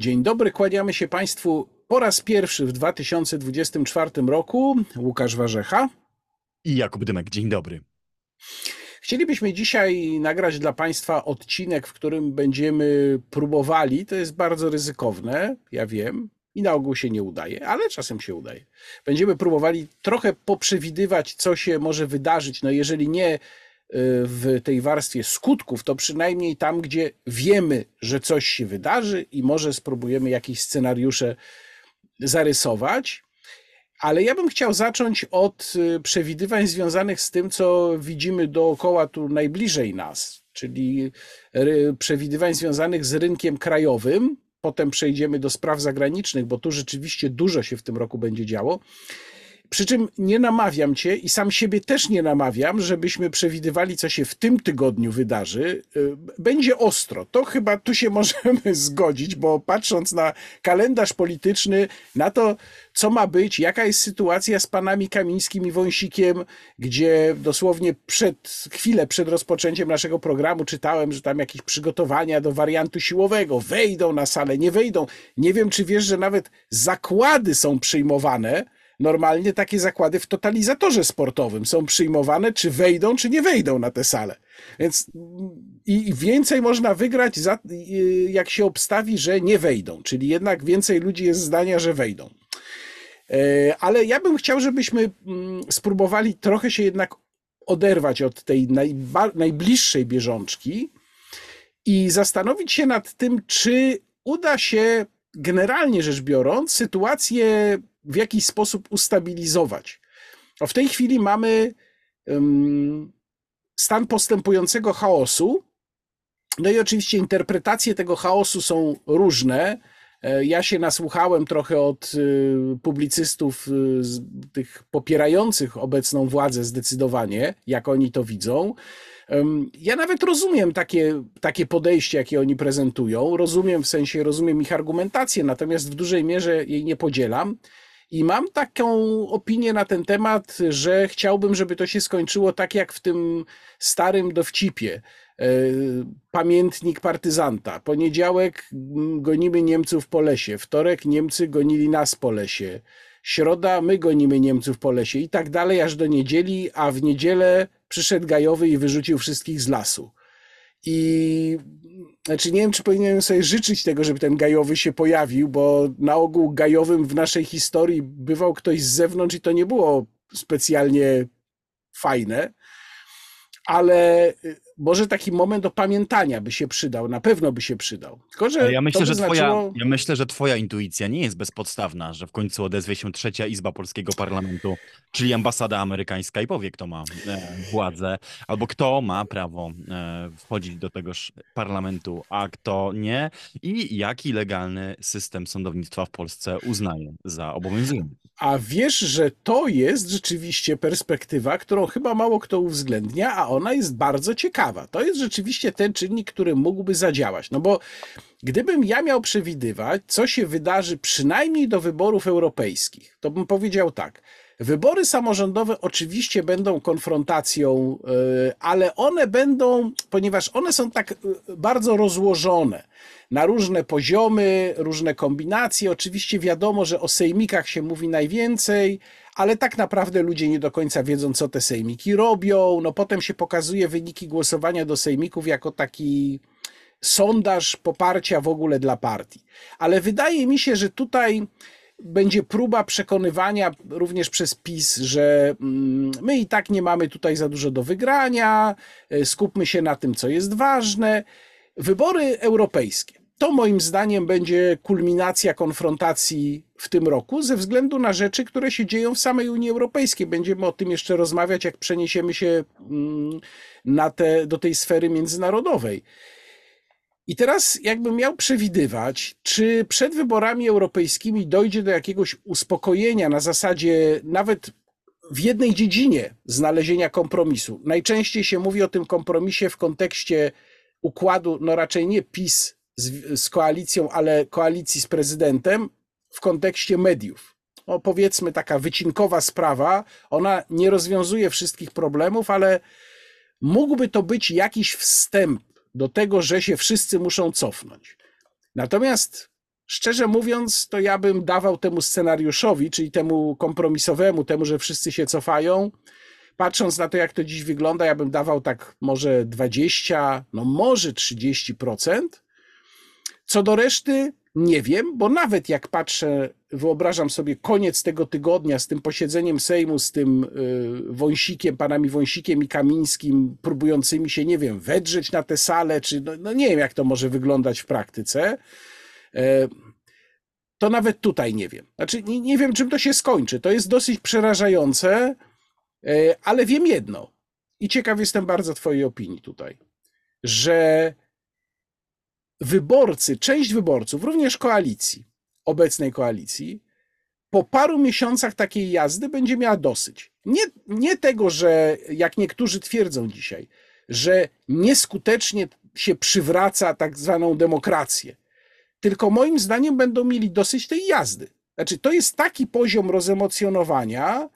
Dzień dobry, kłaniamy się Państwu po raz pierwszy w 2024 roku. Łukasz Warzecha. I Jakub Dymek, dzień dobry. Chcielibyśmy dzisiaj nagrać dla Państwa odcinek, w którym będziemy próbowali, to jest bardzo ryzykowne, ja wiem, i na ogół się nie udaje, ale czasem się udaje. Będziemy próbowali trochę poprzewidywać, co się może wydarzyć, no jeżeli nie w tej warstwie skutków, to przynajmniej tam, gdzie wiemy, że coś się wydarzy i może spróbujemy jakieś scenariusze zarysować. Ale ja bym chciał zacząć od y, przewidywań związanych z tym, co widzimy dookoła tu najbliżej nas, czyli przewidywań związanych z rynkiem krajowym. Potem przejdziemy do spraw zagranicznych, bo tu rzeczywiście dużo się w tym roku będzie działo. Przy czym nie namawiam cię i sam siebie też nie namawiam, żebyśmy przewidywali, co się w tym tygodniu wydarzy. Y, będzie ostro. To chyba tu się możemy zgodzić, bo patrząc na kalendarz polityczny, na to, co ma być, jaka jest sytuacja z panami Kamińskim i Wąsikiem, gdzie dosłownie przed chwilę przed rozpoczęciem naszego programu czytałem, że tam jakieś przygotowania do wariantu siłowego wejdą na salę, nie wejdą. Nie wiem, czy wiesz, że nawet zakłady są przyjmowane normalnie takie zakłady w totalizatorze sportowym są przyjmowane, czy wejdą, czy nie wejdą na tę salę. Więc i więcej można wygrać, za, jak się obstawi, że nie wejdą, czyli jednak więcej ludzi jest zdania, że wejdą. E, ale ja bym chciał, żebyśmy mm, spróbowali trochę się jednak oderwać od tej najbliższej bieżączki i zastanowić się nad tym, czy uda się generalnie rzecz biorąc sytuację w jakiś sposób ustabilizować. w tej chwili mamy um, stan postępującego chaosu. No i oczywiście interpretacje tego chaosu są różne. E, ja się nasłuchałem trochę od y, publicystów, y, tych popierających obecną władzę zdecydowanie, jak oni to widzą. Ja nawet rozumiem takie, takie podejście, jakie oni prezentują. Rozumiem w sensie, rozumiem ich argumentację, natomiast w dużej mierze jej nie podzielam. I mam taką opinię na ten temat, że chciałbym, żeby to się skończyło tak jak w tym starym dowcipie. E, pamiętnik partyzanta. Poniedziałek gonimy Niemców po lesie, wtorek Niemcy gonili nas po lesie, środa my gonimy Niemców po lesie i tak dalej aż do niedzieli, a w niedzielę przyszedł Gajowy i wyrzucił wszystkich z lasu. I znaczy nie wiem, czy powinienem sobie życzyć tego, żeby ten gajowy się pojawił, bo na ogół gajowym w naszej historii bywał ktoś z zewnątrz i to nie było specjalnie fajne ale może taki moment opamiętania by się przydał, na pewno by się przydał. Tylko, że ja myślę, że znaczyło... twoja, ja myślę, że twoja intuicja nie jest bezpodstawna, że w końcu odezwie się trzecia izba polskiego parlamentu, czyli ambasada amerykańska i powie, kto ma e, władzę, albo kto ma prawo e, wchodzić do tegoż parlamentu, a kto nie i jaki legalny system sądownictwa w Polsce uznaje za obowiązujący. A wiesz, że to jest rzeczywiście perspektywa, którą chyba mało kto uwzględnia, a ona jest bardzo ciekawa. To jest rzeczywiście ten czynnik, który mógłby zadziałać. No bo gdybym ja miał przewidywać, co się wydarzy przynajmniej do wyborów europejskich, to bym powiedział tak. Wybory samorządowe oczywiście będą konfrontacją, e, ale one będą, ponieważ one są tak e, bardzo rozłożone na różne poziomy, różne kombinacje. Oczywiście wiadomo, że o sejmikach się mówi najwięcej, ale tak naprawdę ludzie nie do końca wiedzą, co te sejmiki robią. No potem się pokazuje wyniki głosowania do sejmików jako taki sondaż poparcia w ogóle dla partii. Ale wydaje mi się, że tutaj będzie próba przekonywania również przez PiS, że mm, my i tak nie mamy tutaj za dużo do wygrania, e, skupmy się na tym, co jest ważne. Wybory europejskie to moim zdaniem będzie kulminacja konfrontacji w tym roku ze względu na rzeczy, które się dzieją w samej Unii Europejskiej. Będziemy o tym jeszcze rozmawiać, jak przeniesiemy się mm, na te, do tej sfery międzynarodowej. I teraz, jakbym miał przewidywać, czy przed wyborami europejskimi dojdzie do jakiegoś uspokojenia na zasadzie nawet w jednej dziedzinie znalezienia kompromisu. Najczęściej się mówi o tym kompromisie w kontekście układu, no raczej nie PiS z, z koalicją, ale koalicji z prezydentem w kontekście mediów. No, powiedzmy taka wycinkowa sprawa, ona nie rozwiązuje wszystkich problemów, ale mógłby to być jakiś wstęp do tego, że się wszyscy muszą cofnąć. Natomiast szczerze mówiąc, to ja bym dawał temu scenariuszowi, czyli temu kompromisowemu, temu, że wszyscy się cofają. Patrząc na to, jak to dziś wygląda, ja bym dawał tak może 20, no może 30%. Co do reszty, nie wiem, bo nawet jak patrzę, wyobrażam sobie koniec tego tygodnia z tym posiedzeniem Sejmu, z tym y, Wąsikiem, panami Wąsikiem i Kamińskim, próbującymi się, nie wiem, wedrzeć na tę salę, czy no, no nie wiem, jak to może wyglądać w praktyce. E, to nawet tutaj nie wiem. Znaczy, nie, nie wiem, czym to się skończy. To jest dosyć przerażające, e, ale wiem jedno. I ciekaw jestem bardzo Twojej opinii tutaj, że wyborcy, część wyborców, również koalicji, obecnej koalicji, po paru miesiącach takiej jazdy będzie miała dosyć. Nie, nie tego, że jak niektórzy twierdzą dzisiaj, że nieskutecznie się przywraca tak zwaną demokrację, tylko moim zdaniem będą mieli dosyć tej jazdy. Znaczy, to jest taki poziom rozemocjonowania,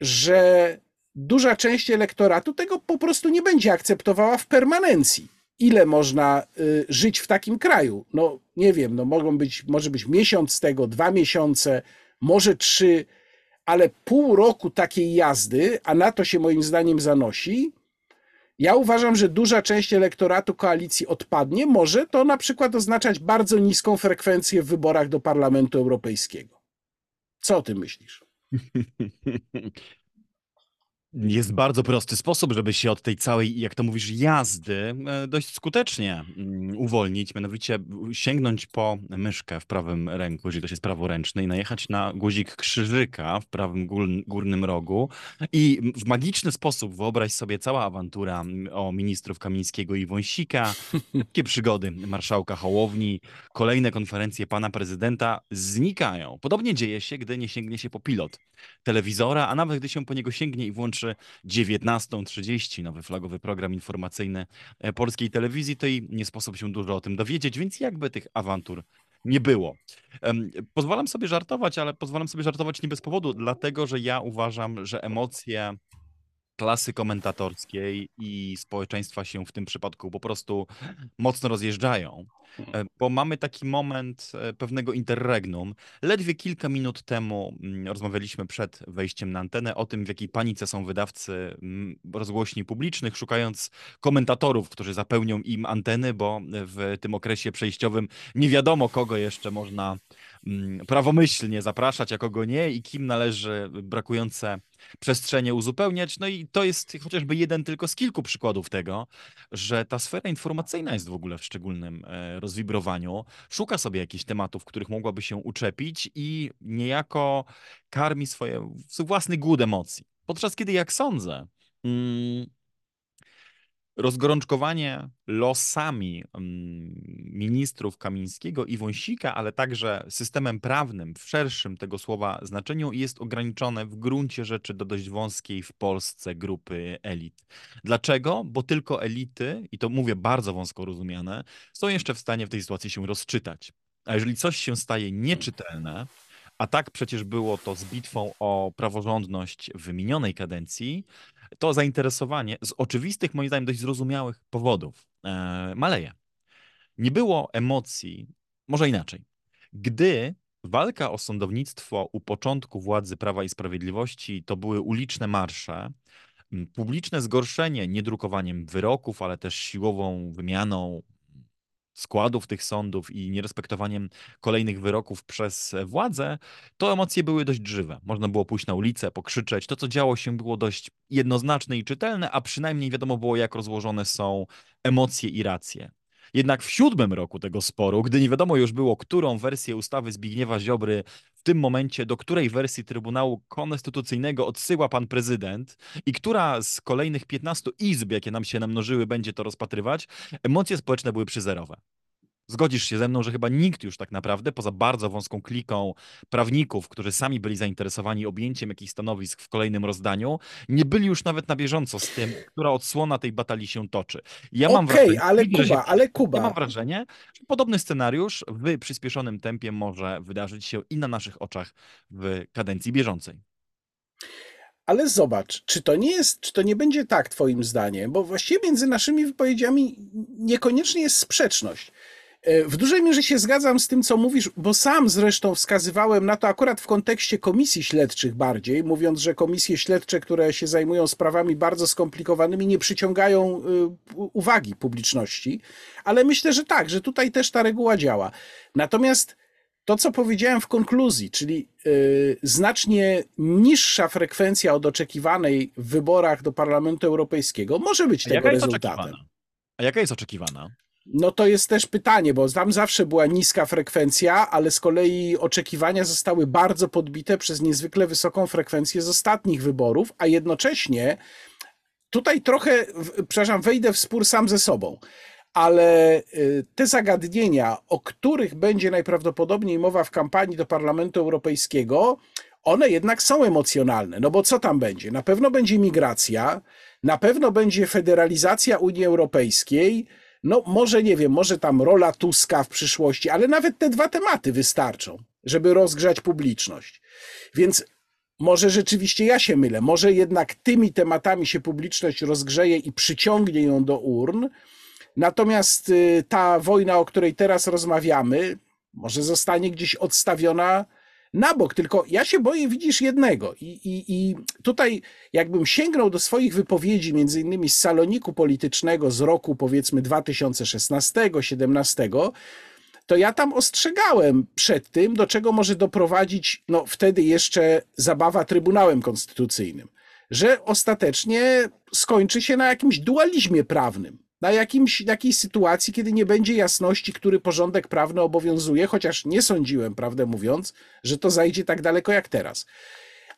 że duża część elektoratu tego po prostu nie będzie akceptowała w permanencji ile można y, żyć w takim kraju. No nie wiem, no mogą być, może być miesiąc tego, dwa miesiące, może trzy, ale pół roku takiej jazdy, a na to się moim zdaniem zanosi. Ja uważam, że duża część elektoratu koalicji odpadnie. Może to na przykład oznaczać bardzo niską frekwencję w wyborach do Parlamentu Europejskiego. Co o tym myślisz? Jest bardzo prosty sposób, żeby się od tej całej, jak to mówisz, jazdy e, dość skutecznie mm, uwolnić, mianowicie sięgnąć po myszkę w prawym ręku, jeżeli to jest praworęczny, i najechać na guzik krzyżyka w prawym górnym rogu i w magiczny sposób wyobraź sobie cała awantura o ministrów Kamińskiego i Wąsika, takie przygody marszałka Hołowni, kolejne konferencje pana prezydenta znikają. Podobnie dzieje się, gdy nie sięgnie się po pilot telewizora, a nawet gdy się po niego sięgnie i włączy 19.30, nowy flagowy program informacyjny e, polskiej telewizji, to i nie sposób się dużo o tym dowiedzieć, więc jakby tych awantur nie było. Pozwalam sobie żartować, ale pozwalam sobie żartować nie bez powodu, dlatego że ja uważam, że emocje klasy komentatorskiej i społeczeństwa się w tym przypadku po prostu mocno rozjeżdżają, e, bo mamy taki moment e, pewnego interregnum. Ledwie kilka minut temu mm, rozmawialiśmy przed wejściem na antenę o tym, w jakiej panice są wydawcy mm, rozgłośni publicznych, szukając komentatorów, którzy zapełnią im anteny, bo w tym okresie przejściowym nie wiadomo, kogo jeszcze można prawomyślnie zapraszać, a kogo nie i kim należy brakujące przestrzenie uzupełniać. No i to jest chociażby jeden tylko z kilku przykładów tego, że ta sfera informacyjna jest w ogóle w szczególnym e, rozwibrowaniu. Szuka sobie jakichś tematów, których mogłaby się uczepić i niejako karmi swoje, własny głód emocji. Podczas kiedy, jak sądzę, mm, rozgorączkowanie losami mm, ministrów Kamińskiego i Wąsika, ale także systemem prawnym w szerszym tego słowa znaczeniu jest ograniczone w gruncie rzeczy do dość wąskiej w Polsce grupy elit. Dlaczego? Bo tylko elity, i to mówię bardzo wąsko rozumiane, są jeszcze w stanie w tej sytuacji się rozczytać. A jeżeli coś się staje nieczytelne, a tak przecież było to z bitwą o praworządność w minionej kadencji, to zainteresowanie z oczywistych, moim zdaniem, dość zrozumiałych powodów e, maleje. Nie było emocji, może inaczej. Gdy walka o sądownictwo u początku władzy Prawa i Sprawiedliwości to były uliczne marsze, publiczne zgorszenie niedrukowaniem wyroków, ale też siłową wymianą składów tych sądów i nierespektowaniem kolejnych wyroków przez władzę, to emocje były dość żywe. Można było pójść na ulicę, pokrzyczeć. To, co działo się, było dość jednoznaczne i czytelne, a przynajmniej wiadomo było, jak rozłożone są emocje i racje. Jednak w siódmym roku tego sporu, gdy nie wiadomo już było, którą wersję ustawy Zbigniewa Ziobry tym momencie, do której wersji Trybunału Konstytucyjnego odsyła pan prezydent i która z kolejnych 15 izb, jakie nam się namnożyły, będzie to rozpatrywać, emocje społeczne były przyzerowe. Zgodzisz się ze mną, że chyba nikt już tak naprawdę, poza bardzo wąską kliką prawników, którzy sami byli zainteresowani objęciem jakichś stanowisk w kolejnym rozdaniu, nie byli już nawet na bieżąco z tym, która odsłona tej batalii się toczy. Ja mam Okej, wrażenie, ale Kuba, się, ale Kuba. Ja mam wrażenie, że podobny scenariusz w przyspieszonym tempie może wydarzyć się i na naszych oczach w kadencji bieżącej. Ale zobacz, czy to nie jest, czy to nie będzie tak, Twoim zdaniem, bo właściwie między naszymi wypowiedziami niekoniecznie jest sprzeczność. E, w dużej mierze się zgadzam z tym, co mówisz, bo sam zresztą wskazywałem na to akurat w kontekście komisji śledczych bardziej, mówiąc, że komisje śledcze, które się zajmują sprawami bardzo skomplikowanymi, nie przyciągają e, uwagi publiczności, ale myślę, że tak, że tutaj też ta reguła działa. Natomiast to, co powiedziałem w konkluzji, czyli yy, znacznie niższa frekwencja od oczekiwanej w wyborach do Parlamentu Europejskiego może być tego rezultatem. A jaka jest oczekiwana? No to jest też pytanie, bo tam zawsze była niska frekwencja, ale z kolei oczekiwania zostały bardzo podbite przez niezwykle wysoką frekwencję z ostatnich wyborów, a jednocześnie tutaj trochę, przepraszam, wejdę w spór sam ze sobą, ale y, te zagadnienia, o których będzie najprawdopodobniej mowa w kampanii do Parlamentu Europejskiego, one jednak są emocjonalne. No bo co tam będzie? Na pewno będzie migracja, na pewno będzie federalizacja Unii Europejskiej, no może nie wiem, może tam rola Tuska w przyszłości, ale nawet te dwa tematy wystarczą, żeby rozgrzać publiczność. Więc może rzeczywiście ja się mylę, może jednak tymi tematami się publiczność rozgrzeje i przyciągnie ją do urn, natomiast y, ta wojna, o której teraz rozmawiamy, może zostanie gdzieś odstawiona na bok. Tylko ja się boję, widzisz, jednego. I, i, I tutaj, jakbym sięgnął do swoich wypowiedzi, między innymi z saloniku politycznego z roku powiedzmy 2016-17, to ja tam ostrzegałem przed tym, do czego może doprowadzić, no wtedy jeszcze zabawa Trybunałem Konstytucyjnym, że ostatecznie skończy się na jakimś dualizmie prawnym na jakimś, jakiejś sytuacji, kiedy nie będzie jasności, który porządek prawny obowiązuje, chociaż nie sądziłem, prawdę mówiąc, że to zajdzie tak daleko jak teraz.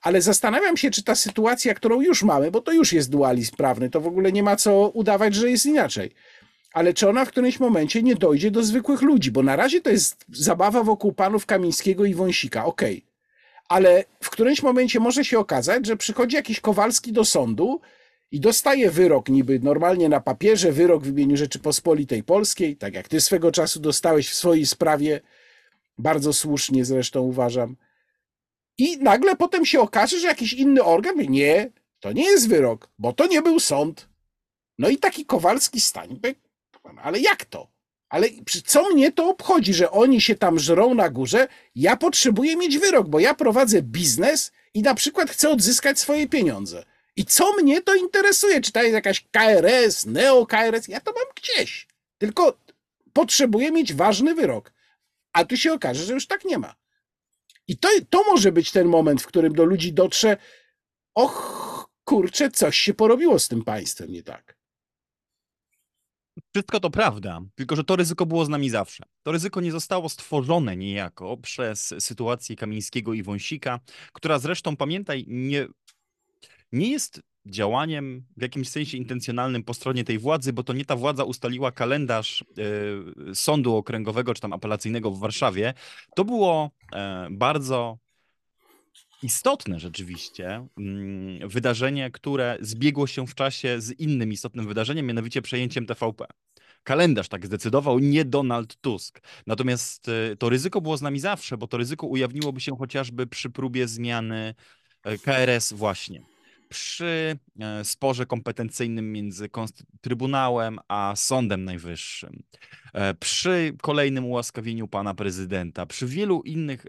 Ale zastanawiam się, czy ta sytuacja, którą już mamy, bo to już jest dualizm prawny, to w ogóle nie ma co udawać, że jest inaczej. Ale czy ona w którymś momencie nie dojdzie do zwykłych ludzi? Bo na razie to jest zabawa wokół panów Kamińskiego i Wąsika, okej. Okay. Ale w którymś momencie może się okazać, że przychodzi jakiś Kowalski do sądu i dostaje wyrok niby normalnie na papierze, wyrok w imieniu Rzeczypospolitej Polskiej, tak jak ty swego czasu dostałeś w swojej sprawie, bardzo słusznie zresztą uważam. I nagle potem się okaże, że jakiś inny organ mówi, nie, to nie jest wyrok, bo to nie był sąd. No i taki Kowalski stań, ale jak to? Ale co mnie to obchodzi, że oni się tam żrą na górze? Ja potrzebuję mieć wyrok, bo ja prowadzę biznes i na przykład chcę odzyskać swoje pieniądze. I co mnie to interesuje? Czy to jest jakaś KRS, neo-KRS? Ja to mam gdzieś. Tylko potrzebuję mieć ważny wyrok. A tu się okaże, że już tak nie ma. I to, to może być ten moment, w którym do ludzi dotrze, och, kurczę, coś się porobiło z tym państwem nie tak. Wszystko to prawda, tylko że to ryzyko było z nami zawsze. To ryzyko nie zostało stworzone niejako przez sytuację Kamińskiego i Wąsika, która zresztą, pamiętaj, nie nie jest działaniem w jakimś sensie intencjonalnym po stronie tej władzy, bo to nie ta władza ustaliła kalendarz y, sądu okręgowego czy tam apelacyjnego w Warszawie. To było y, bardzo istotne rzeczywiście y, wydarzenie, które zbiegło się w czasie z innym istotnym wydarzeniem, mianowicie przejęciem TVP. Kalendarz tak zdecydował, nie Donald Tusk. Natomiast e, to ryzyko było z nami zawsze, bo to ryzyko ujawniłoby się chociażby przy próbie zmiany KRS właśnie przy e, sporze kompetencyjnym między Trybunałem a Sądem Najwyższym, e, przy kolejnym ułaskawieniu pana prezydenta, przy wielu innych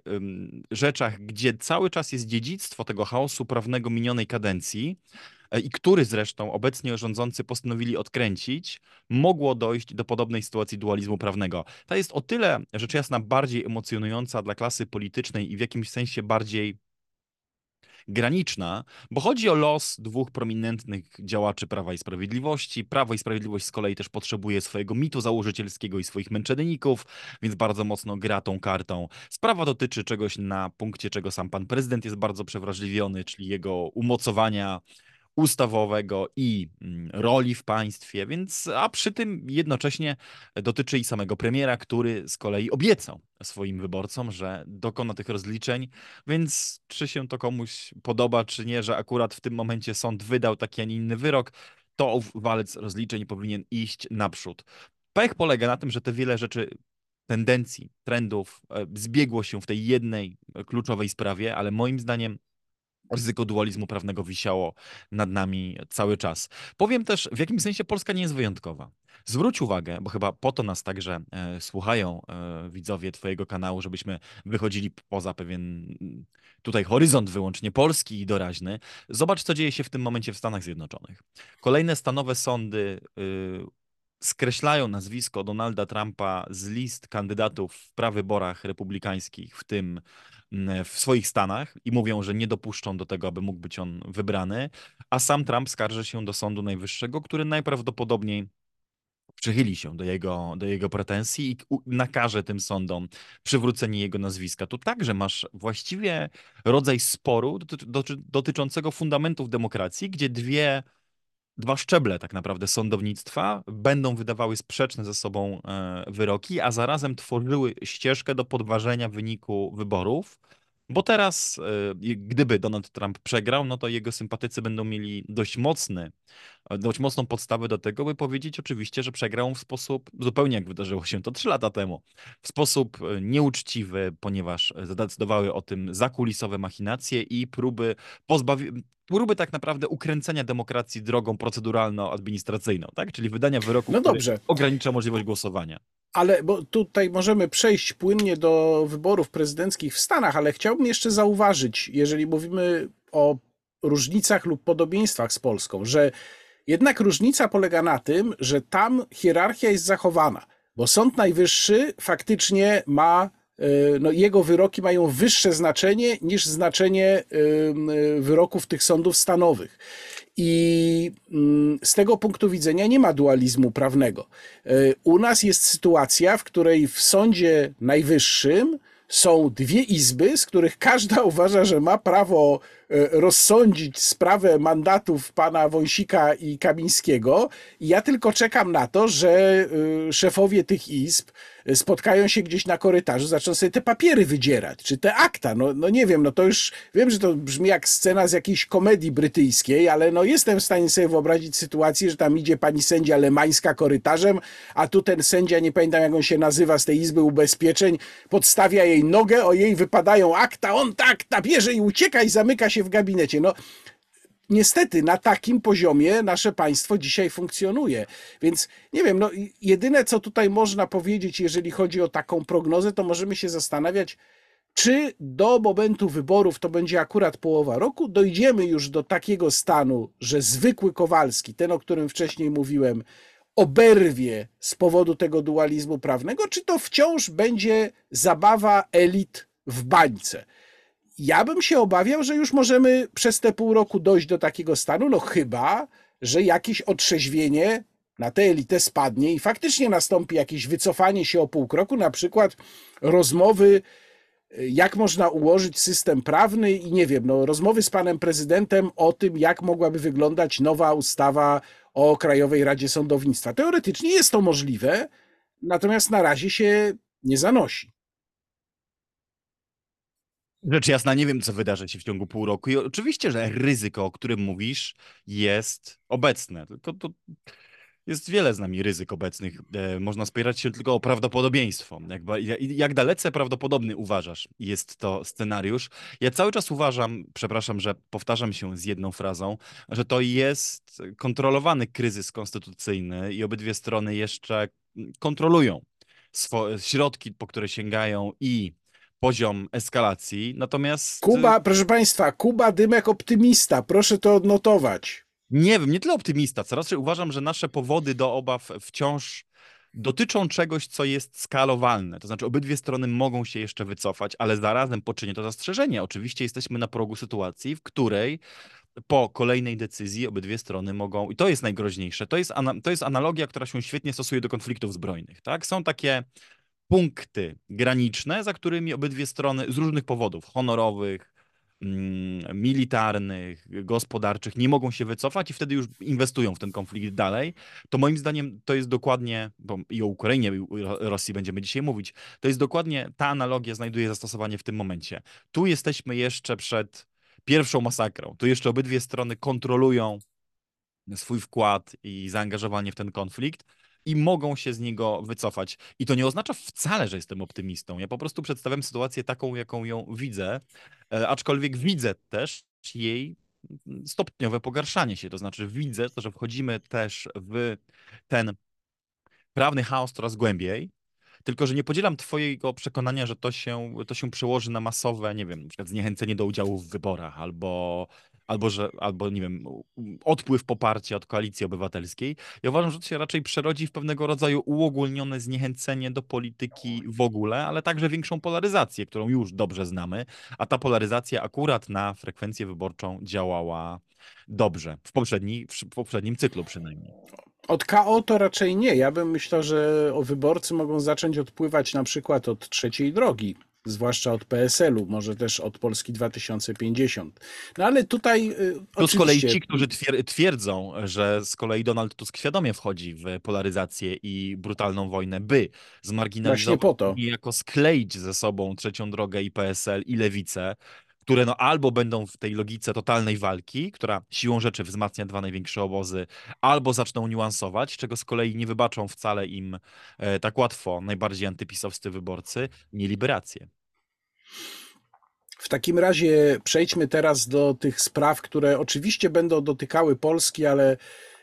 rzeczach, gdzie cały czas jest dziedzictwo tego chaosu prawnego minionej kadencji, e, i który zresztą obecnie rządzący postanowili odkręcić, mogło dojść do podobnej sytuacji dualizmu prawnego. Ta jest o tyle, rzecz jasna, bardziej emocjonująca dla klasy politycznej i w jakimś sensie bardziej graniczna, bo chodzi o los dwóch prominentnych działaczy Prawa i Sprawiedliwości. Prawo i Sprawiedliwość z kolei też potrzebuje swojego mitu założycielskiego i swoich męczenników, więc bardzo mocno gra tą kartą. Sprawa dotyczy czegoś na punkcie, czego sam pan prezydent jest bardzo przewrażliwiony, czyli jego umocowania ustawowego i mm, roli w państwie, więc a przy tym jednocześnie dotyczy i samego premiera, który z kolei obiecał swoim wyborcom, że dokona tych rozliczeń, więc czy się to komuś podoba, czy nie, że akurat w tym momencie sąd wydał taki, a nie inny wyrok, to walec rozliczeń powinien iść naprzód. Pech polega na tym, że te wiele rzeczy tendencji, trendów e, zbiegło się w tej jednej kluczowej sprawie, ale moim zdaniem ryzyko dualizmu prawnego wisiało nad nami cały czas. Powiem też, w jakim sensie Polska nie jest wyjątkowa. Zwróć uwagę, bo chyba po to nas także e, słuchają e, widzowie Twojego kanału, żebyśmy wychodzili poza pewien tutaj horyzont wyłącznie polski i doraźny. Zobacz, co dzieje się w tym momencie w Stanach Zjednoczonych. Kolejne stanowe sądy y, skreślają nazwisko Donalda Trumpa z list kandydatów w prawyborach republikańskich, w tym mm, w swoich stanach, i mówią, że nie dopuszczą do tego, aby mógł być on wybrany, a sam Trump skarży się do Sądu Najwyższego, który najprawdopodobniej przychyli się do jego, do jego pretensji i nakaże tym sądom przywrócenie jego nazwiska. Tu także masz właściwie rodzaj sporu dotyczącego fundamentów demokracji, gdzie dwie dwa szczeble tak naprawdę sądownictwa będą wydawały sprzeczne ze sobą e, wyroki, a zarazem tworzyły ścieżkę do podważenia wyniku wyborów. Bo teraz, e, gdyby Donald Trump przegrał, no to jego sympatycy będą mieli dość mocny dość mocną podstawę do tego, by powiedzieć oczywiście, że przegrał w sposób zupełnie jak wydarzyło się to trzy lata temu. W sposób e, nieuczciwy, ponieważ zadecydowały o tym zakulisowe machinacje i próby pozbawienia próby tak naprawdę ukręcenia demokracji drogą proceduralno-administracyjną, tak? Czyli wydania wyroku, no dobrze. ogranicza możliwość głosowania. Ale bo tutaj możemy przejść płynnie do wyborów prezydenckich w Stanach, ale chciałbym jeszcze zauważyć, jeżeli mówimy o różnicach lub podobieństwach z Polską, że jednak różnica polega na tym, że tam hierarchia jest zachowana, bo Sąd Najwyższy faktycznie ma e, no, jego wyroki mają wyższe znaczenie niż znaczenie e, wyroków tych sądów stanowych. I mm, z tego punktu widzenia nie ma dualizmu prawnego. E, u nas jest sytuacja, w której w Sądzie Najwyższym są dwie izby, z których każda uważa, że ma prawo e, rozsądzić sprawę mandatów pana Wąsika i Kamińskiego. I ja tylko czekam na to, że e, szefowie tych izb spotkają się gdzieś na korytarzu, zaczną sobie te papiery wydzierać, czy te akta. No, no nie wiem, no to już wiem, że to brzmi jak scena z jakiejś komedii brytyjskiej, ale no jestem w stanie sobie wyobrazić sytuację, że tam idzie pani sędzia Lemańska korytarzem, a tu ten sędzia, nie pamiętam jak on się nazywa z tej Izby Ubezpieczeń, podstawia jej nogę, o jej wypadają akta, on tak, ta bierze i ucieka i zamyka się w gabinecie. No niestety na takim poziomie nasze państwo dzisiaj funkcjonuje. Więc nie wiem, no jedyne co tutaj można powiedzieć, jeżeli chodzi o taką prognozę, to możemy się zastanawiać, czy do momentu wyborów, to będzie akurat połowa roku, dojdziemy już do takiego stanu, że zwykły Kowalski, ten o którym wcześniej mówiłem, oberwie z powodu tego dualizmu prawnego, czy to wciąż będzie zabawa elit w bańce ja bym się obawiał, że już możemy przez te pół roku dojść do takiego stanu, no chyba, że jakieś otrzeźwienie na tę elitę spadnie i faktycznie nastąpi jakieś wycofanie się o pół kroku, na przykład rozmowy, jak można ułożyć system prawny i nie wiem, no, rozmowy z panem prezydentem o tym, jak mogłaby wyglądać nowa ustawa o Krajowej Radzie Sądownictwa. Teoretycznie jest to możliwe, natomiast na razie się nie zanosi. Rzecz jasna, nie wiem, co wydarzy się w ciągu pół roku. I oczywiście, że ryzyko, o którym mówisz, jest obecne. Tylko to jest wiele z nami ryzyk obecnych. E, można spierać się tylko o prawdopodobieństwo. Jak, jak dalece prawdopodobny uważasz jest to scenariusz? Ja cały czas uważam, przepraszam, że powtarzam się z jedną frazą, że to jest kontrolowany kryzys konstytucyjny i obydwie strony jeszcze kontrolują środki, po które sięgają i poziom eskalacji, natomiast... Kuba, proszę Państwa, Kuba Dymek optymista, proszę to odnotować. Nie wiem, nie tyle optymista, co raczej uważam, że nasze powody do obaw wciąż dotyczą czegoś, co jest skalowalne. To znaczy, obydwie strony mogą się jeszcze wycofać, ale zarazem poczynię to zastrzeżenie. Oczywiście jesteśmy na progu sytuacji, w której po kolejnej decyzji obydwie strony mogą, i to jest najgroźniejsze, to jest, to jest analogia, która się świetnie stosuje do konfliktów zbrojnych. Tak? Są takie punkty graniczne, za którymi obydwie strony z różnych powodów honorowych, mm, militarnych, gospodarczych nie mogą się wycofać i wtedy już inwestują w ten konflikt dalej, to moim zdaniem to jest dokładnie, bo i o Ukrainie, i o Rosji będziemy dzisiaj mówić, to jest dokładnie ta analogia znajduje zastosowanie w tym momencie. Tu jesteśmy jeszcze przed pierwszą masakrą. Tu jeszcze obydwie strony kontrolują swój wkład i zaangażowanie w ten konflikt i mogą się z niego wycofać. I to nie oznacza wcale, że jestem optymistą. Ja po prostu przedstawiam sytuację taką, jaką ją widzę, e, aczkolwiek widzę też, jej stopniowe pogarszanie się. To znaczy widzę, że wchodzimy też w ten prawny chaos coraz głębiej, tylko że nie podzielam twojego przekonania, że to się, to się przełoży na masowe, nie wiem, na przykład zniechęcenie do udziału w wyborach albo albo, że, albo nie wiem, odpływ poparcia od koalicji obywatelskiej. Ja uważam, że to się raczej przerodzi w pewnego rodzaju uogólnione zniechęcenie do polityki w ogóle, ale także większą polaryzację, którą już dobrze znamy, a ta polaryzacja akurat na frekwencję wyborczą działała dobrze, w, poprzedni, w poprzednim cyklu przynajmniej. Od KO to raczej nie. Ja bym myślał, że wyborcy mogą zacząć odpływać na przykład od trzeciej drogi, zwłaszcza od PSL-u, może też od Polski 2050. No ale tutaj. To oczywiście... z kolei ci, którzy twierdzą, że z kolei Donald Tusk świadomie wchodzi w polaryzację i brutalną wojnę, by zmarginalizować i jako skleić ze sobą trzecią drogę i PSL i lewicę, które no albo będą w tej logice totalnej walki, która siłą rzeczy wzmacnia dwa największe obozy, albo zaczną niuansować, czego z kolei nie wybaczą wcale im e, tak łatwo najbardziej antypisowscy wyborcy, nie liberację. W takim razie przejdźmy teraz do tych spraw, które oczywiście będą dotykały Polski, ale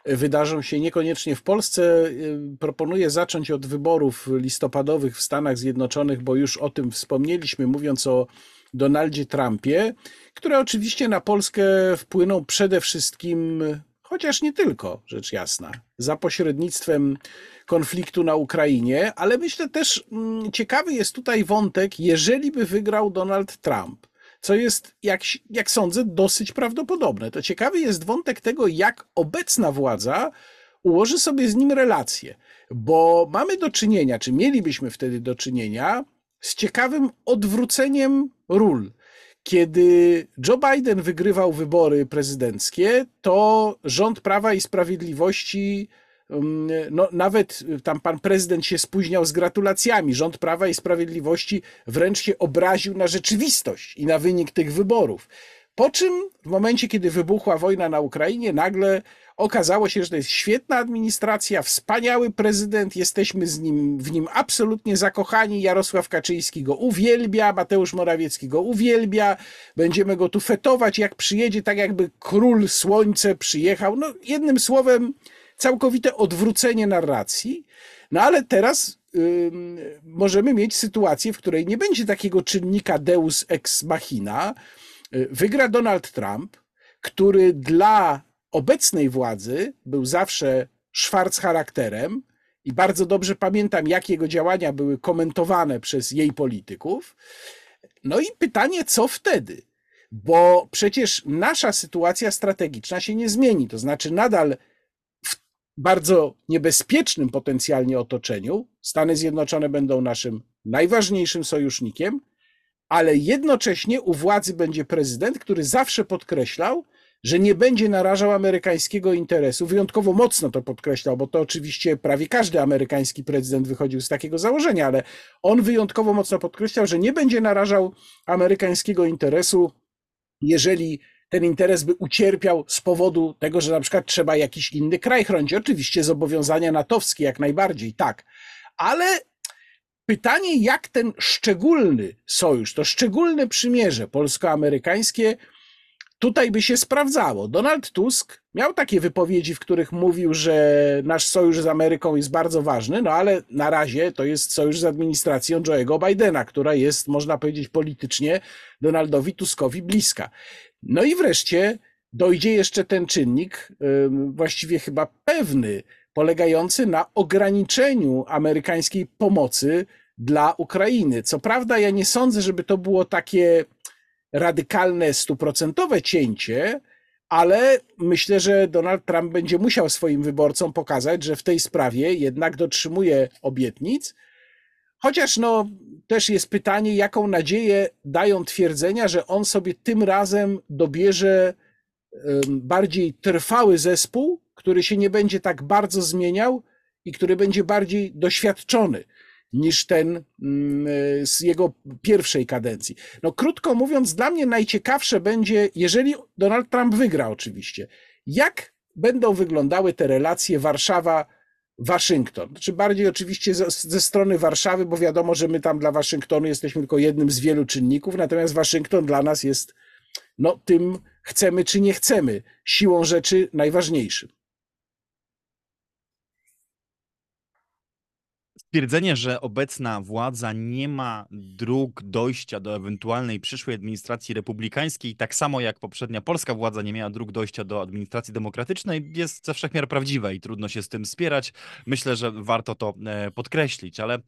wydarzą się niekoniecznie w Polsce. Y, proponuję zacząć od wyborów listopadowych w Stanach Zjednoczonych, bo już o tym wspomnieliśmy, mówiąc o Donaldzie Trumpie, które oczywiście na Polskę wpłyną przede wszystkim, chociaż nie tylko, rzecz jasna, za pośrednictwem konfliktu na Ukrainie, ale myślę też mm, ciekawy jest tutaj wątek, jeżeli by wygrał Donald Trump, co jest, jak, jak sądzę, dosyć prawdopodobne. To ciekawy jest wątek tego, jak obecna władza ułoży sobie z nim relacje, bo mamy do czynienia, czy mielibyśmy wtedy do czynienia z ciekawym odwróceniem ról. Kiedy Joe Biden wygrywał wybory prezydenckie, to rząd Prawa i Sprawiedliwości um, no, nawet tam pan prezydent się spóźniał z gratulacjami. Rząd Prawa i Sprawiedliwości wręcz się obraził na rzeczywistość i na wynik tych wyborów. Po czym w momencie, kiedy wybuchła wojna na Ukrainie, nagle Okazało się, że to jest świetna administracja, wspaniały prezydent, jesteśmy z nim, w nim absolutnie zakochani. Jarosław Kaczyński go uwielbia, Mateusz Morawiecki go uwielbia, będziemy go tu fetować, jak przyjedzie, tak jakby król słońce przyjechał. No, jednym słowem, całkowite odwrócenie narracji. No ale teraz możemy mieć sytuację, w której nie będzie takiego czynnika deus ex machina. Wygra Donald Trump, który dla obecnej władzy był zawsze szwarc charakterem i bardzo dobrze pamiętam, jak jego działania były komentowane przez jej polityków. No i pytanie, co wtedy? Bo przecież nasza sytuacja strategiczna się nie zmieni, to znaczy nadal w bardzo niebezpiecznym potencjalnie otoczeniu Stany Zjednoczone będą naszym najważniejszym sojusznikiem, ale jednocześnie u władzy będzie prezydent, który zawsze podkreślał, że nie będzie narażał amerykańskiego interesu. Wyjątkowo mocno to podkreślał, bo to oczywiście prawie każdy amerykański prezydent wychodził z takiego założenia, ale on wyjątkowo mocno podkreślał, że nie będzie narażał amerykańskiego interesu, jeżeli ten interes by ucierpiał z powodu tego, że na przykład trzeba jakiś inny kraj chronić. Oczywiście zobowiązania natowskie jak najbardziej, tak. Ale pytanie, jak ten szczególny sojusz, to szczególne przymierze polsko-amerykańskie tutaj by się sprawdzało. Donald Tusk miał takie wypowiedzi, w których mówił, że nasz sojusz z Ameryką jest bardzo ważny, no ale na razie to jest sojusz z administracją Joe'ego Bidena, która jest, można powiedzieć, politycznie Donaldowi Tuskowi bliska. No i wreszcie dojdzie jeszcze ten czynnik, właściwie chyba pewny, polegający na ograniczeniu amerykańskiej pomocy dla Ukrainy. Co prawda, ja nie sądzę, żeby to było takie radykalne, stuprocentowe cięcie, ale myślę, że Donald Trump będzie musiał swoim wyborcom pokazać, że w tej sprawie jednak dotrzymuje obietnic. Chociaż no, też jest pytanie, jaką nadzieję dają twierdzenia, że on sobie tym razem dobierze bardziej trwały zespół, który się nie będzie tak bardzo zmieniał i który będzie bardziej doświadczony niż ten mm, z jego pierwszej kadencji. No krótko mówiąc, dla mnie najciekawsze będzie, jeżeli Donald Trump wygra oczywiście, jak będą wyglądały te relacje Warszawa Waszyngton. Czy znaczy bardziej oczywiście ze, ze, strony Warszawy, bo wiadomo, że my tam dla Waszyngtonu jesteśmy tylko jednym z wielu czynników, natomiast Waszyngton dla nas jest no, tym chcemy czy nie chcemy, siłą rzeczy najważniejszym. Stwierdzenie, że obecna władza nie ma dróg dojścia do ewentualnej przyszłej administracji republikańskiej, tak samo jak poprzednia polska władza nie miała dróg dojścia do administracji demokratycznej, jest ze wszechmiar prawdziwe i trudno się z tym spierać. Myślę, że warto to e, podkreślić, ale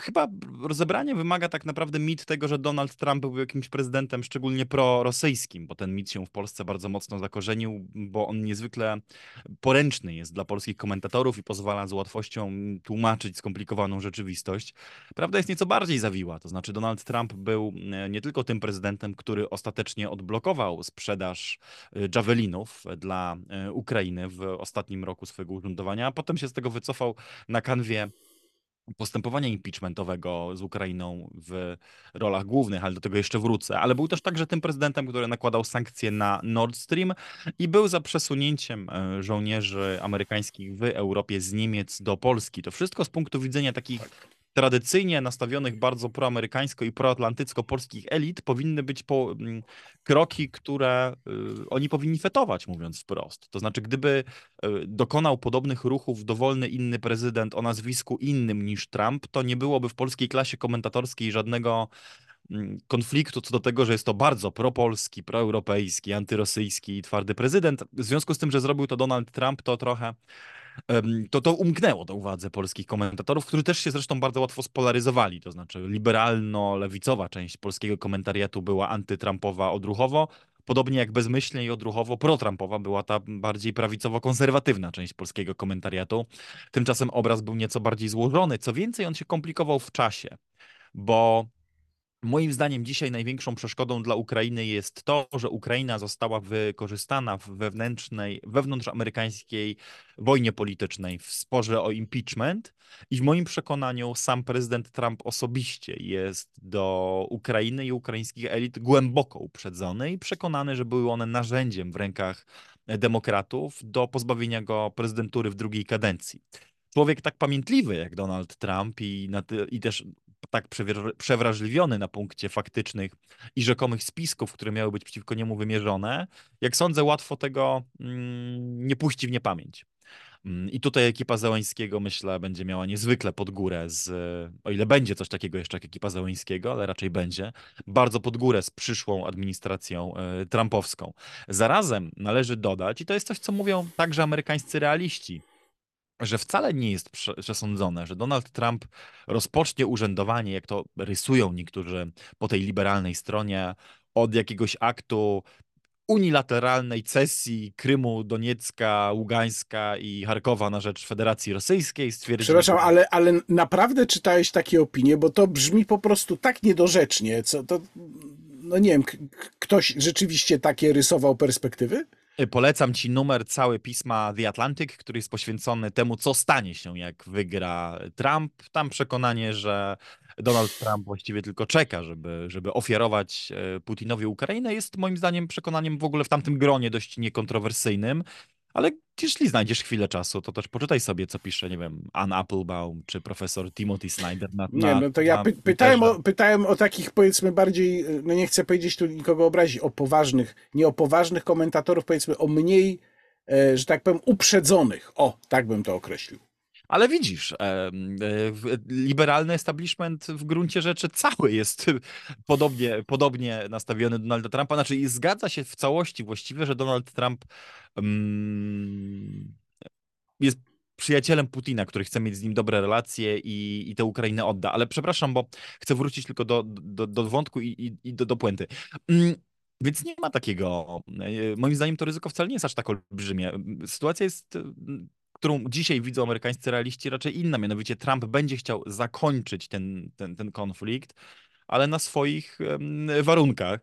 chyba rozebranie wymaga tak naprawdę mit tego, że Donald Trump był jakimś prezydentem szczególnie prorosyjskim, bo ten mit się w Polsce bardzo mocno zakorzenił, bo on niezwykle poręczny jest dla polskich komentatorów i pozwala z łatwością tłumaczyć skomplikowaną rzeczywistość. Prawda jest nieco bardziej zawiła, to znaczy Donald Trump był e, nie tylko tym prezydentem, który ostatecznie odblokował sprzedaż e, javelinów dla e, Ukrainy w ostatnim roku swojego urzędowania, a potem się z tego wycofał na kanwie postępowania impeachmentowego z Ukrainą w rolach głównych, ale do tego jeszcze wrócę. Ale był też także tym prezydentem, który nakładał sankcje na Nord Stream i był za przesunięciem e, żołnierzy amerykańskich w Europie z Niemiec do Polski. To wszystko z punktu widzenia takich tak tradycyjnie nastawionych bardzo proamerykańsko i proatlantycko polskich elit powinny być po, mm, kroki, które y, oni powinni fetować, mówiąc wprost. To znaczy, gdyby y, dokonał podobnych ruchów dowolny inny prezydent o nazwisku innym niż Trump, to nie byłoby w polskiej klasie komentatorskiej żadnego mm, konfliktu co do tego, że jest to bardzo propolski, proeuropejski, antyrosyjski i twardy prezydent. W związku z tym, że zrobił to Donald Trump, to trochę to to umknęło do uwadze polskich komentatorów, którzy też się zresztą bardzo łatwo spolaryzowali, to znaczy liberalno-lewicowa część polskiego komentariatu była antytrumpowa odruchowo, podobnie jak bezmyślnie i odruchowo pro-Trumpowa była ta bardziej prawicowo-konserwatywna część polskiego komentariatu. Tymczasem obraz był nieco bardziej złożony, co więcej on się komplikował w czasie, bo Moim zdaniem dzisiaj największą przeszkodą dla Ukrainy jest to, że Ukraina została wykorzystana w wewnętrznej, wewnątrzamerykańskiej wojnie politycznej, w sporze o impeachment. I w moim przekonaniu sam prezydent Trump osobiście jest do Ukrainy i ukraińskich elit głęboko uprzedzony i przekonany, że były one narzędziem w rękach demokratów do pozbawienia go prezydentury w drugiej kadencji. Człowiek tak pamiętliwy jak Donald Trump i, i też tak przewrażliwiony na punkcie faktycznych i rzekomych spisków, które miały być przeciwko niemu wymierzone, jak sądzę, łatwo tego mm, nie puści w niepamięć. Mm, I tutaj ekipa Zełańskiego, myślę, będzie miała niezwykle pod górę z, o ile będzie coś takiego jeszcze jak ekipa Zełańskiego, ale raczej będzie, bardzo pod górę z przyszłą administracją y, trumpowską. Zarazem należy dodać, i to jest coś, co mówią także amerykańscy realiści, że wcale nie jest przesądzone, że Donald Trump rozpocznie urzędowanie, jak to rysują niektórzy po tej liberalnej stronie, od jakiegoś aktu unilateralnej cesji Krymu, Doniecka, Ługańska i Charkowa na rzecz Federacji Rosyjskiej. Stwierdzili, Przepraszam, ale, ale naprawdę czytałeś takie opinie, bo to brzmi po prostu tak niedorzecznie, co to, no nie wiem, ktoś rzeczywiście takie rysował perspektywy? Y, polecam ci numer cały pisma The Atlantic, który jest poświęcony temu, co stanie się, jak wygra Trump. Tam przekonanie, że Donald Trump właściwie tylko czeka, żeby, żeby ofiarować e, Putinowi Ukrainę, jest moim zdaniem przekonaniem w ogóle w tamtym gronie dość niekontrowersyjnym. Ale jeśli znajdziesz chwilę czasu, to też poczytaj sobie, co pisze, nie wiem, Ann Applebaum czy profesor Timothy Snyder na Nie, no to ja py pytałem, o, pytałem o takich, powiedzmy, bardziej, no nie chcę powiedzieć tu nikogo obrazić, o poważnych, nie o poważnych komentatorów, powiedzmy, o mniej, e, że tak powiem, uprzedzonych. O, tak bym to określił. Ale widzisz, e, liberalny establishment w gruncie rzeczy cały jest podobnie, podobnie nastawiony do Donalda Trumpa. Znaczy, zgadza się w całości właściwie, że Donald Trump um, jest przyjacielem Putina, który chce mieć z nim dobre relacje i, i tę Ukrainę odda. Ale przepraszam, bo chcę wrócić tylko do, do, do wątku i, i, i do, do puenty. Um, więc nie ma takiego. E, moim zdaniem to ryzyko wcale nie jest aż tak olbrzymie. Sytuacja jest którą dzisiaj widzą amerykańscy realiści, raczej inna. Mianowicie Trump będzie chciał zakończyć ten, ten, ten konflikt, ale na swoich warunkach,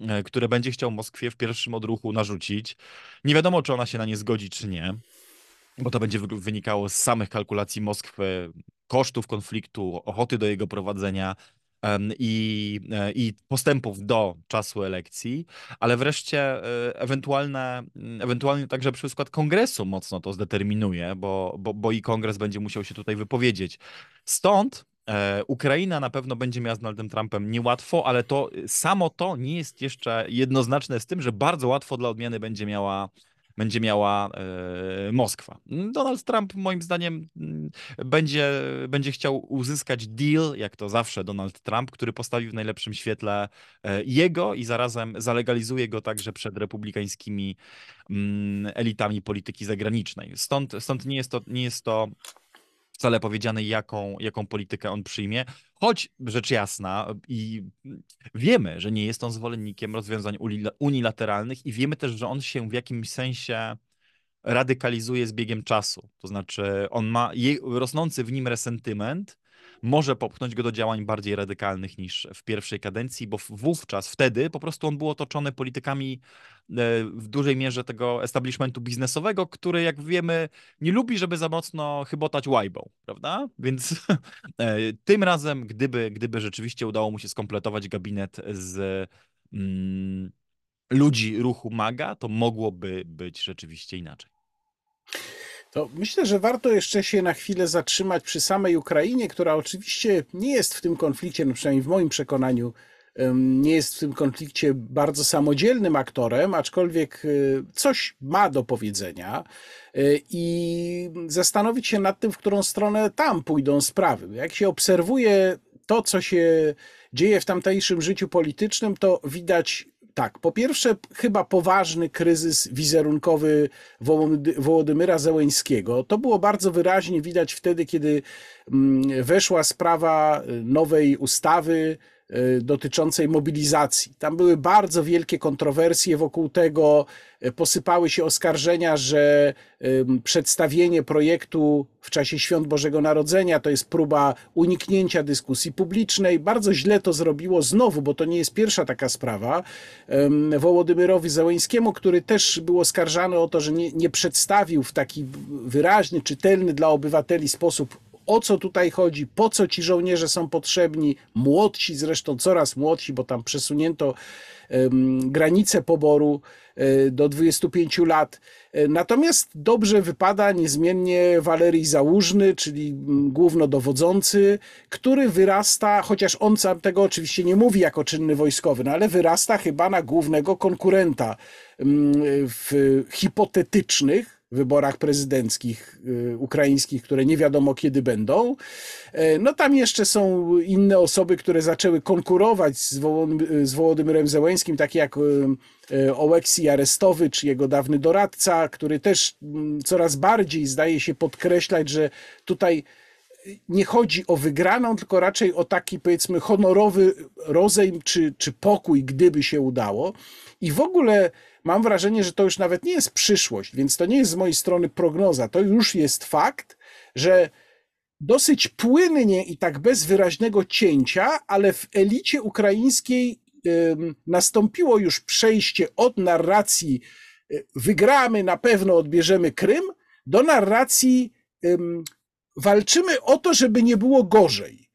e, które będzie chciał Moskwie w pierwszym odruchu narzucić. Nie wiadomo, czy ona się na nie zgodzi, czy nie, bo to będzie wynikało z samych kalkulacji Moskwy, kosztów konfliktu, ochoty do jego prowadzenia, i, e, i postępów do czasu elekcji, ale wreszcie e, ewentualne, mm, ewentualnie także przykład kongresu mocno to zdeterminuje, bo, bo, bo i kongres będzie musiał się tutaj wypowiedzieć. Stąd E, Ukraina na pewno będzie miała z Donaldem Trumpem niełatwo, ale to samo to nie jest jeszcze jednoznaczne z tym, że bardzo łatwo dla odmiany będzie miała będzie miała e, Moskwa. Donald Trump moim zdaniem mm, będzie, będzie chciał uzyskać deal, jak to zawsze Donald Trump, który postawi w najlepszym świetle e, jego i zarazem zalegalizuje go także przed republikańskimi mm, elitami polityki zagranicznej. Stąd, stąd nie jest to, nie jest to wcale powiedziane, jaką, jaką politykę on przyjmie. Choć rzecz jasna, i wiemy, że nie jest on zwolennikiem rozwiązań unilateralnych, i wiemy też, że on się w jakimś sensie radykalizuje z biegiem czasu. To znaczy, on ma rosnący w nim resentyment, może popchnąć go do działań bardziej radykalnych niż w pierwszej kadencji, bo wówczas, wtedy po prostu on był otoczony politykami e, w dużej mierze tego establishmentu biznesowego, który jak wiemy nie lubi, żeby za mocno chybotać łajbą, prawda? Więc e, tym razem, gdyby, gdyby rzeczywiście udało mu się skompletować gabinet z mm, ludzi ruchu MAGA, to mogłoby być rzeczywiście inaczej. To myślę, że warto jeszcze się na chwilę zatrzymać przy samej Ukrainie, która oczywiście nie jest w tym konflikcie, no przynajmniej w moim przekonaniu, nie jest w tym konflikcie bardzo samodzielnym aktorem, aczkolwiek e, coś ma do powiedzenia e, i zastanowić się nad tym, w którą stronę tam pójdą sprawy. Jak się obserwuje to, co się dzieje w tamtejszym życiu politycznym, to widać tak, po pierwsze, chyba poważny kryzys wizerunkowy Wołodymyra Zełeńskiego. To było bardzo wyraźnie widać wtedy, kiedy mm, weszła sprawa nowej ustawy Y, dotyczącej mobilizacji. Tam były bardzo wielkie kontrowersje wokół tego, y, posypały się oskarżenia, że przedstawienie projektu w czasie świąt Bożego Narodzenia to jest próba uniknięcia dyskusji publicznej. Bardzo źle to zrobiło znowu, bo to nie jest pierwsza taka sprawa. Wołodymyrowi Załęskiemu, który też był oskarżany o to, że nie, nie przedstawił w taki wyraźny, czytelny dla obywateli sposób o co tutaj chodzi, po co ci żołnierze są potrzebni, młodsi zresztą, coraz młodsi, bo tam przesunięto granicę poboru um, do 25 lat. E, natomiast dobrze wypada niezmiennie Walerii Załużny, czyli głównodowodzący, który wyrasta, chociaż on sam tego oczywiście nie mówi jako czynny wojskowy, no ale wyrasta chyba na głównego konkurenta w hipotetycznych wyborach prezydenckich y, ukraińskich, które nie wiadomo kiedy będą. E, no tam jeszcze są inne osoby, które zaczęły konkurować z, Wołodym, z Wołodymyrem Zełęskim, takie jak y, y, Oleksij Arestowicz, jego dawny doradca, który też mm, coraz bardziej zdaje się podkreślać, że tutaj nie chodzi o wygraną, tylko raczej o taki powiedzmy honorowy rozejm czy, czy pokój, gdyby się udało. I w ogóle mam wrażenie, że to już nawet nie jest przyszłość, więc to nie jest z mojej strony prognoza. To już jest fakt, że dosyć płynnie i tak bez wyraźnego cięcia, ale w elicie ukraińskiej nastąpiło już przejście od narracji y, wygramy, na pewno odbierzemy Krym, do narracji walczymy o to, żeby nie było gorzej.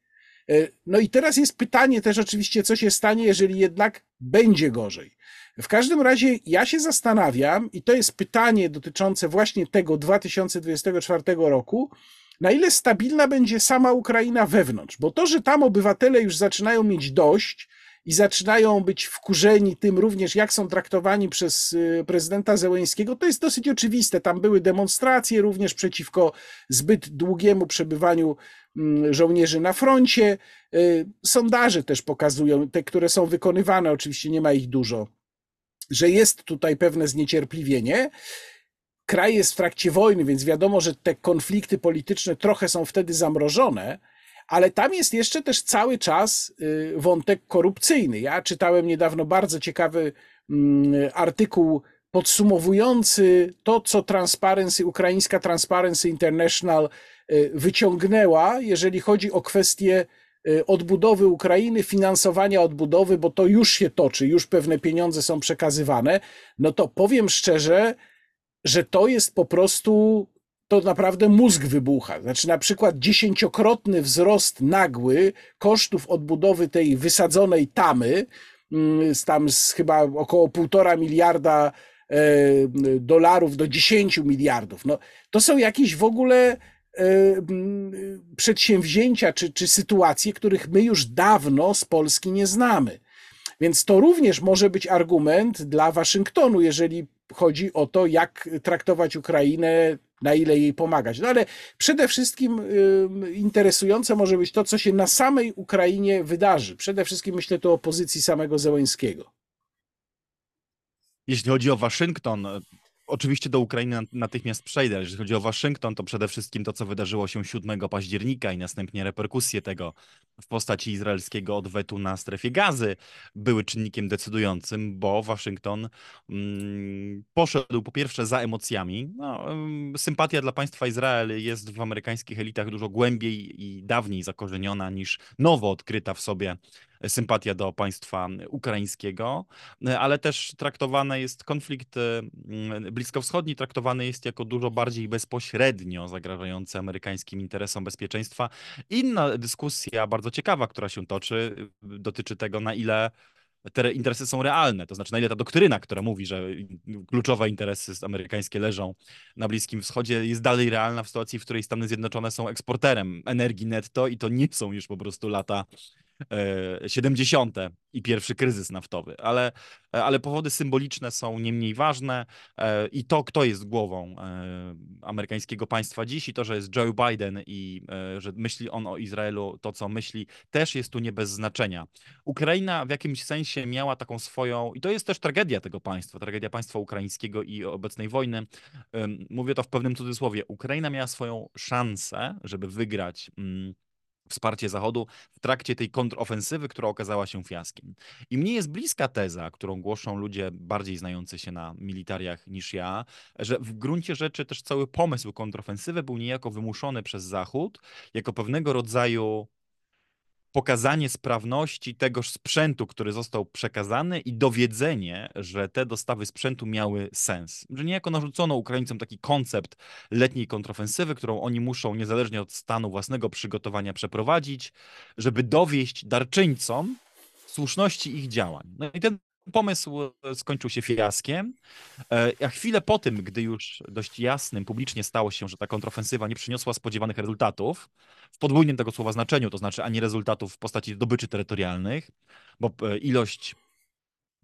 E, no i teraz jest pytanie też oczywiście, co się stanie, jeżeli jednak będzie gorzej. W każdym razie ja się zastanawiam, i to jest pytanie dotyczące właśnie tego 2024 roku, na ile stabilna będzie sama Ukraina wewnątrz, bo to, że tam obywatele już zaczynają mieć dość i zaczynają być wkurzeni tym również, jak są traktowani przez y, prezydenta Zełęńskiego, to jest dosyć oczywiste. Tam były demonstracje również przeciwko zbyt długiemu przebywaniu mm, żołnierzy na froncie. Y, sondaże też pokazują, te, które są wykonywane, oczywiście nie ma ich dużo, że jest tutaj pewne zniecierpliwienie. Kraj jest w trakcie wojny, więc wiadomo, że te konflikty polityczne trochę są wtedy zamrożone, ale tam jest jeszcze też cały czas y, wątek korupcyjny. Ja czytałem niedawno bardzo ciekawy mm, artykuł podsumowujący to, co Transparency, ukraińska Transparency International y, wyciągnęła, jeżeli chodzi o kwestie Y, odbudowy Ukrainy, finansowania odbudowy, bo to już się toczy, już pewne pieniądze są przekazywane, no to powiem szczerze, że to jest po prostu, to naprawdę mózg wybucha. Znaczy na przykład dziesięciokrotny wzrost nagły kosztów odbudowy tej wysadzonej tamy, mm, z tam z chyba około półtora miliarda e, dolarów do 10 miliardów. No, to są jakieś w ogóle przedsięwzięcia czy, czy sytuacje, których my już dawno z Polski nie znamy. Więc to również może być argument dla Waszyngtonu, jeżeli chodzi o to, jak traktować Ukrainę, na ile jej pomagać. No ale przede wszystkim interesujące może być to, co się na samej Ukrainie wydarzy. Przede wszystkim myślę tu o pozycji samego Zełęńskiego. Jeśli chodzi o Waszyngton, Oczywiście do Ukrainy natychmiast przejdę. Jeżeli chodzi o Waszyngton, to przede wszystkim to, co wydarzyło się 7 października i następnie reperkusje tego w postaci izraelskiego odwetu na strefie gazy były czynnikiem decydującym, bo Waszyngton mm, poszedł po pierwsze za emocjami. No, sympatia dla państwa Izrael jest w amerykańskich elitach dużo głębiej i dawniej zakorzeniona niż nowo odkryta w sobie sympatia do państwa ukraińskiego, ale też traktowany jest konflikt mm, bliskowschodni, traktowany jest jako dużo bardziej bezpośrednio zagrażający amerykańskim interesom bezpieczeństwa. Inna dyskusja, bardzo ciekawa, która się toczy, dotyczy tego, na ile te interesy są realne, to znaczy na ile ta doktryna, która mówi, że kluczowe interesy amerykańskie leżą na Bliskim Wschodzie, jest dalej realna w sytuacji, w której Stany Zjednoczone są eksporterem energii netto i to nie są już po prostu lata 70. E, i pierwszy kryzys naftowy, ale, e, ale powody symboliczne są nie mniej ważne e, i to, kto jest głową amerykańskiego państwa dziś i to, że jest Joe Biden i że myśli on o Izraelu to, co myśli, też jest tu nie bez znaczenia. Ukraina w jakimś sensie miała taką swoją, i to jest też tragedia tego państwa, tragedia państwa ukraińskiego i obecnej wojny. Mówię to w pewnym cudzysłowie. Ukraina miała swoją szansę, żeby wygrać mm, wsparcie Zachodu w trakcie tej kontrofensywy, która okazała się fiaskiem. I mnie jest bliska teza, którą głoszą ludzie bardziej znający się na militariach niż ja, że w gruncie rzeczy też cały pomysł kontrofensywy był niejako wymuszony przez Zachód jako pewnego rodzaju pokazanie sprawności tegoż sprzętu, który został przekazany i dowiedzenie, że te dostawy sprzętu miały sens. Że niejako narzucono Ukraińcom taki koncept letniej kontrofensywy, którą oni muszą niezależnie od stanu własnego przygotowania przeprowadzić, żeby dowieść darczyńcom słuszności ich działań. No i ten pomysł e, skończył się fiaskiem, e, a chwilę po tym, gdy już dość jasnym publicznie stało się, że ta kontrofensywa nie przyniosła spodziewanych rezultatów, w podwójnym tego słowa znaczeniu, to znaczy ani rezultatów w postaci zdobyczy terytorialnych, bo e, ilość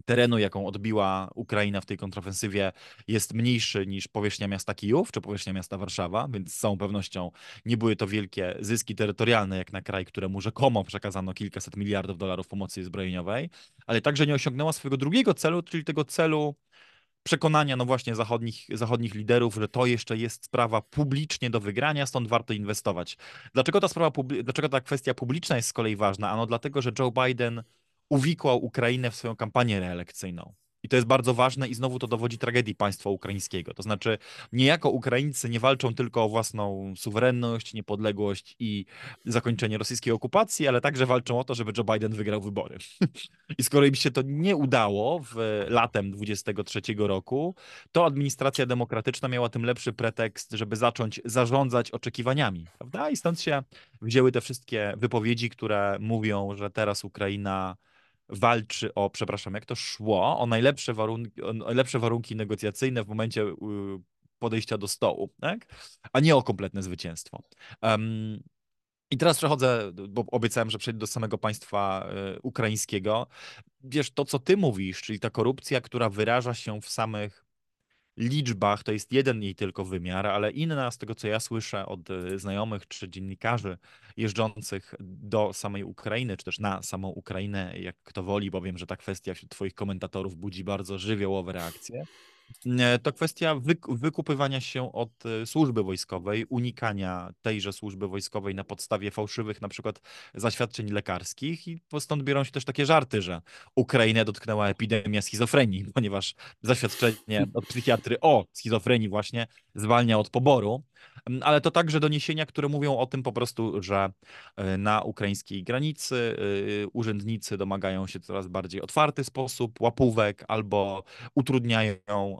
terenu, jaką odbiła Ukraina w tej kontrofensywie, jest mniejszy niż powierzchnia miasta Kijów czy powierzchnia miasta Warszawa, więc z całą pewnością nie były to wielkie zyski terytorialne, jak na kraj, któremu rzekomo przekazano kilkaset miliardów dolarów pomocy zbrojeniowej, ale także nie osiągnęła swojego drugiego celu, czyli tego celu przekonania, no właśnie, zachodnich, zachodnich liderów, że to jeszcze jest sprawa publicznie do wygrania, stąd warto inwestować. Dlaczego ta sprawa, dlaczego ta kwestia publiczna jest z kolei ważna? Ano dlatego, że Joe Biden uwikłał Ukrainę w swoją kampanię reelekcyjną. I to jest bardzo ważne i znowu to dowodzi tragedii państwa ukraińskiego. To znaczy, niejako Ukraińcy nie walczą tylko o własną suwerenność, niepodległość i zakończenie rosyjskiej okupacji, ale także walczą o to, żeby Joe Biden wygrał wybory. I skoro im się to nie udało w latem 23 roku, to administracja demokratyczna miała tym lepszy pretekst, żeby zacząć zarządzać oczekiwaniami, prawda? I stąd się wzięły te wszystkie wypowiedzi, które mówią, że teraz Ukraina walczy o, przepraszam, jak to szło, o najlepsze warunki, o najlepsze warunki negocjacyjne w momencie y, podejścia do stołu, tak? a nie o kompletne zwycięstwo. Um, i teraz przechodzę, bo obiecałem, że przejdę do samego państwa y, ukraińskiego. Wiesz, to co ty mówisz, czyli ta korupcja, która wyraża się w samych liczbach to jest jeden jej tylko wymiar, ale inna z tego, co ja słyszę od e, znajomych czy dziennikarzy jeżdżących do samej Ukrainy, czy też na samą Ukrainę, jak kto woli, bo wiem, że ta kwestia wśród twoich komentatorów budzi bardzo żywiołowe reakcje. E, to kwestia wykupywania się od e, służby wojskowej, unikania tejże służby wojskowej na podstawie fałszywych na przykład zaświadczeń lekarskich i stąd biorą się też takie żarty, że Ukrainę dotknęła epidemia schizofrenii, ponieważ zaświadczenie od psychiatry o schizofrenii właśnie zwalnia od poboru, mm, ale to także doniesienia, które mówią o tym po prostu, że e, na ukraińskiej granicy urzędnicy domagają się coraz bardziej otwarty sposób łapówek albo utrudniają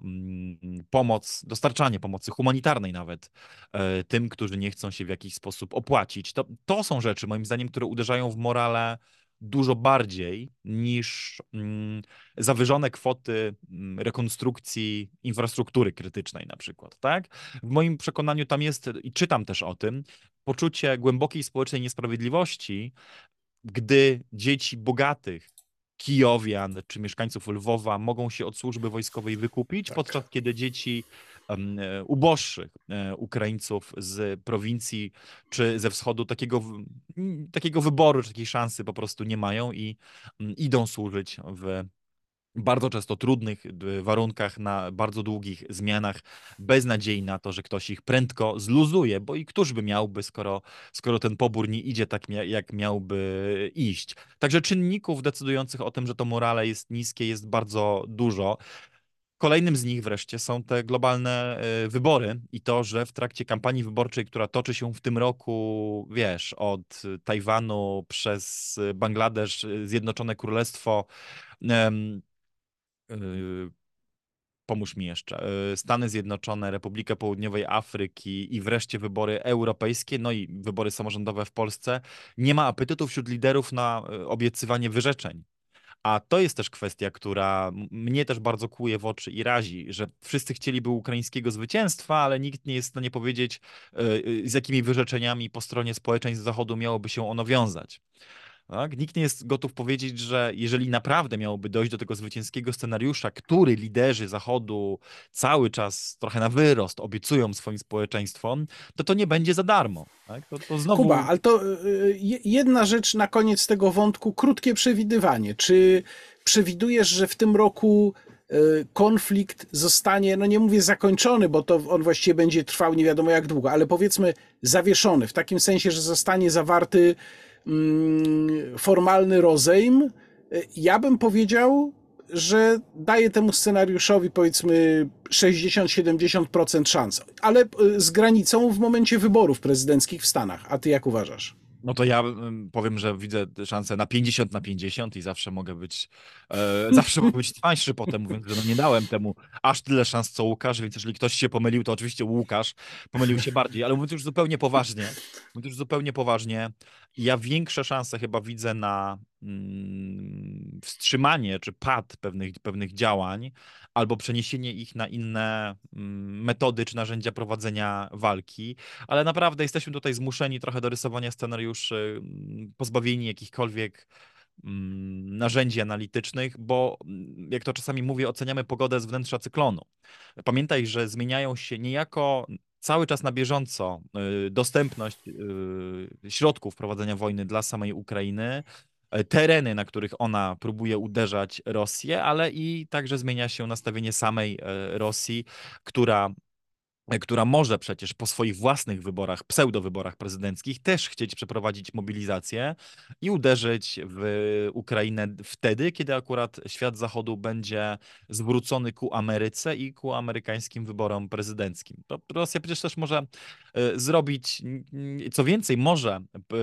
pomoc, dostarczanie pomocy humanitarnej nawet e, tym, którzy nie chcą się w jakiś sposób opłacić. To, to są rzeczy, moim zdaniem, które uderzają w morale dużo bardziej niż mm, zawyżone kwoty mm, rekonstrukcji infrastruktury krytycznej na przykład, tak? W moim przekonaniu tam jest, i czytam też o tym, poczucie głębokiej społecznej niesprawiedliwości, gdy dzieci bogatych Kijowian czy mieszkańców Lwowa mogą się od służby wojskowej wykupić, tak. podczas kiedy dzieci E, uboższych e, Ukraińców z prowincji czy ze wschodu takiego, takiego wyboru, czy takiej szansy po prostu nie mają i idą służyć w bardzo często trudnych warunkach, na bardzo długich zmianach, bez nadziei na to, że ktoś ich prędko zluzuje, bo i któż by miałby, skoro, skoro ten pobór nie idzie tak, jak miałby iść. Także czynników decydujących o tym, że to morale jest niskie, jest bardzo dużo. Kolejnym z nich wreszcie są te globalne e, wybory i to, że w trakcie kampanii wyborczej, która toczy się w tym roku, wiesz, od Tajwanu przez Bangladesz, Zjednoczone Królestwo, pomóż mi jeszcze, e, Stany Zjednoczone, Republika Południowej Afryki i wreszcie wybory europejskie, no i wybory samorządowe w Polsce, nie ma apetytu wśród liderów na obiecywanie wyrzeczeń. A to jest też kwestia, która mnie też bardzo kłuje w oczy i razi, że wszyscy chcieliby ukraińskiego zwycięstwa, ale nikt nie jest w stanie powiedzieć, z jakimi wyrzeczeniami po stronie społeczeństw Zachodu miałoby się ono wiązać. Tak? Nikt nie jest gotów powiedzieć, że jeżeli naprawdę miałoby dojść do tego zwycięskiego scenariusza, który liderzy Zachodu cały czas trochę na wyrost obiecują swoim społeczeństwom, to to nie będzie za darmo. Tak? To, to znowu... Kuba, ale to y, jedna rzecz na koniec tego wątku, krótkie przewidywanie. Czy przewidujesz, że w tym roku y, konflikt zostanie, no nie mówię zakończony, bo to on właściwie będzie trwał nie wiadomo jak długo, ale powiedzmy zawieszony, w takim sensie, że zostanie zawarty formalny rozejm, ja bym powiedział, że daje temu scenariuszowi powiedzmy 60-70% szans, ale y, z granicą w momencie wyborów prezydenckich w Stanach. A ty jak uważasz? No to ja powiem, że widzę szansę na 50 na 50 i zawsze mogę być e, zawsze mogę być tańszy potem, mówiąc, że no nie dałem temu aż tyle szans co Łukasz, więc jeżeli ktoś się pomylił, to oczywiście Łukasz pomylił się bardziej, ale mówiąc już zupełnie poważnie, mówiąc już zupełnie poważnie, ja większe szanse chyba widzę na mm, wstrzymanie czy pad pewnych, pewnych działań albo przeniesienie ich na inne mm, metody czy narzędzia prowadzenia walki, ale naprawdę jesteśmy tutaj zmuszeni trochę do rysowania scenariuszy, mm, pozbawieni jakichkolwiek mm, narzędzi analitycznych, bo jak to czasami mówię, oceniamy pogodę z wnętrza cyklonu. Pamiętaj, że zmieniają się niejako cały czas na bieżąco y, dostępność y, środków prowadzenia wojny dla samej Ukrainy, tereny, na których ona próbuje uderzać Rosję, ale i także zmienia się nastawienie samej e, Rosji, która która może przecież po swoich własnych wyborach, pseudowyborach prezydenckich też chcieć przeprowadzić mobilizację i uderzyć w Ukrainę wtedy, kiedy akurat świat zachodu będzie zwrócony ku Ameryce i ku amerykańskim wyborom prezydenckim. To Rosja przecież też może e, zrobić, co więcej, może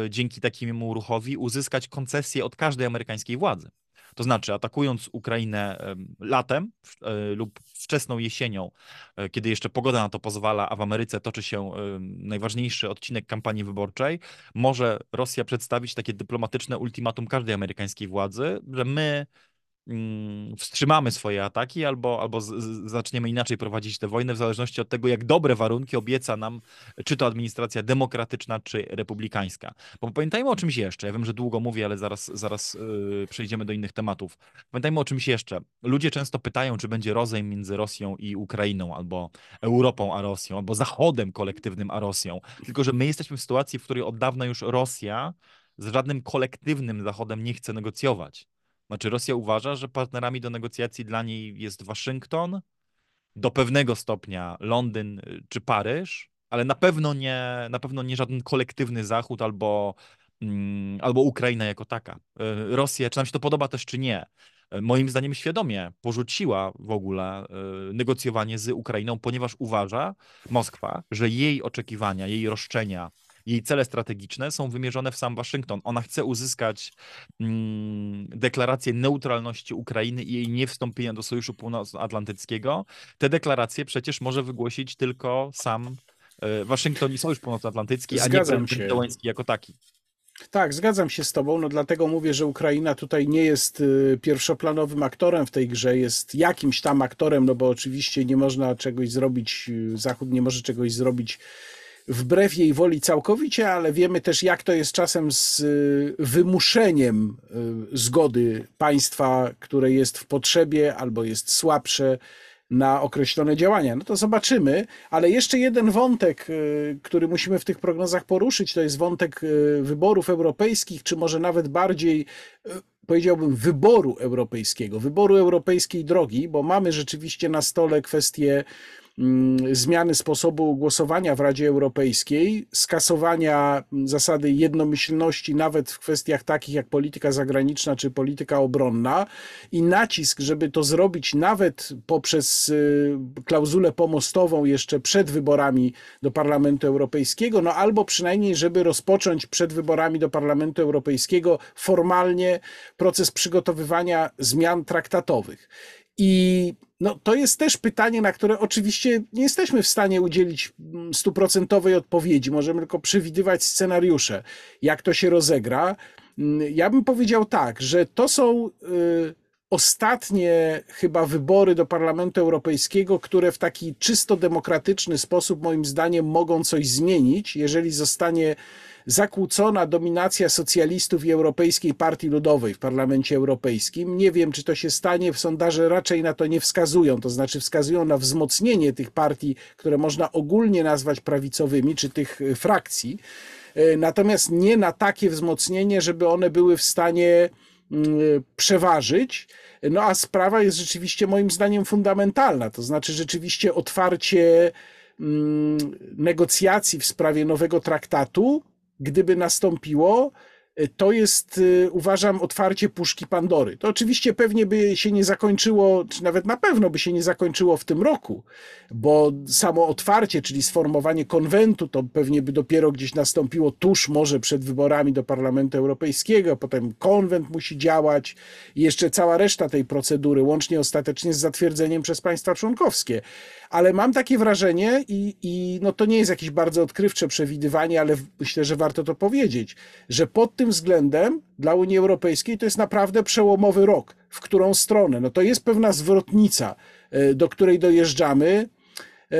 dzięki takiemu ruchowi uzyskać koncesję od każdej amerykańskiej władzy. To znaczy, atakując Ukrainę latem e, lub wczesną jesienią, e, kiedy jeszcze pogoda na to pozwala, a w Ameryce toczy się najważniejszy odcinek kampanii wyborczej, może Rosja przedstawić takie dyplomatyczne ultimatum każdej amerykańskiej władzy, że my wstrzymamy swoje ataki albo, albo z, z, zaczniemy inaczej prowadzić tę wojnę w zależności od tego, jak dobre warunki obieca nam czy to administracja demokratyczna, czy republikańska. Bo pamiętajmy o czymś jeszcze. Ja wiem, że długo mówię, ale zaraz, zaraz yy, przejdziemy do innych tematów. Pamiętajmy o czymś jeszcze. Ludzie często pytają, czy będzie rozejm między Rosją i Ukrainą, albo Europą a Rosją, albo Zachodem kolektywnym a Rosją. Tylko, że my jesteśmy w sytuacji, w której od dawna już Rosja z żadnym kolektywnym Zachodem nie chce negocjować. Znaczy, Rosja uważa, że partnerami do negocjacji dla niej jest Waszyngton, do pewnego stopnia Londyn y, czy Paryż, ale na pewno nie, na pewno nie żaden kolektywny Zachód albo, mm, albo Ukraina jako taka. Y, Rosja, czy nam się to podoba też, czy nie, y, moim zdaniem świadomie porzuciła w ogóle negocjowanie z Ukrainą, ponieważ uważa Moskwa, że jej oczekiwania, jej roszczenia jej cele strategiczne są wymierzone w sam Waszyngton. Ona chce uzyskać mm, deklarację neutralności Ukrainy i jej niewstąpienia do Sojuszu Północnoatlantyckiego. Te deklaracje przecież może wygłosić tylko sam e, Waszyngton i Sojusz Północnoatlantycki, a nie prezydent jako taki. Tak, zgadzam się z Tobą. No dlatego mówię, że Ukraina tutaj nie jest y, pierwszoplanowym aktorem w tej grze, jest jakimś tam aktorem, no bo oczywiście nie można czegoś zrobić, y, Zachód nie może czegoś zrobić wbrew jej woli całkowicie, ale wiemy też, jak to jest czasem z y, wymuszeniem zgody państwa, które jest w potrzebie albo jest słabsze na określone działania. No to zobaczymy, ale jeszcze jeden wątek, y, który musimy w tych prognozach poruszyć, to jest wątek y, wyborów europejskich, czy może nawet bardziej y, powiedziałbym, wyboru europejskiego, wyboru europejskiej drogi, bo mamy rzeczywiście na stole kwestię zmiany sposobu głosowania w Radzie Europejskiej, skasowania zasady jednomyślności nawet w kwestiach takich jak polityka zagraniczna czy polityka obronna i nacisk, żeby to zrobić nawet poprzez y, klauzulę pomostową jeszcze przed wyborami do Parlamentu Europejskiego, no albo przynajmniej, żeby rozpocząć przed wyborami do Parlamentu Europejskiego formalnie proces przygotowywania zmian traktatowych. I no, to jest też pytanie, na które oczywiście nie jesteśmy w stanie udzielić mm, stuprocentowej odpowiedzi. Możemy tylko przewidywać scenariusze, jak to się rozegra. Mm, ja bym powiedział tak, że to są. Y, ostatnie chyba wybory do Parlamentu Europejskiego, które w taki czysto demokratyczny sposób, moim zdaniem, mogą coś zmienić, jeżeli zostanie zakłócona dominacja socjalistów i Europejskiej Partii Ludowej w Parlamencie Europejskim. Nie wiem, czy to się stanie. Sondaże raczej na to nie wskazują, to znaczy wskazują na wzmocnienie tych partii, które można ogólnie nazwać prawicowymi, czy tych e, frakcji. E, natomiast nie na takie wzmocnienie, żeby one były w stanie mm, przeważyć. No a sprawa jest rzeczywiście moim zdaniem fundamentalna, to znaczy rzeczywiście otwarcie mm, negocjacji w sprawie nowego traktatu gdyby nastąpiło, to jest, y, uważam, otwarcie puszki Pandory. To oczywiście pewnie by się nie zakończyło, czy nawet na pewno by się nie zakończyło w tym roku, bo samo otwarcie, czyli sformowanie konwentu, to pewnie by dopiero gdzieś nastąpiło tuż może przed wyborami do Parlamentu Europejskiego, potem konwent musi działać i jeszcze cała reszta tej procedury, łącznie ostatecznie z zatwierdzeniem przez państwa członkowskie ale mam takie wrażenie i, i no to nie jest jakieś bardzo odkrywcze przewidywanie, ale myślę, że warto to powiedzieć, że pod tym względem dla Unii Europejskiej to jest naprawdę przełomowy rok. W którą stronę? No to jest pewna zwrotnica, e, do której dojeżdżamy. E,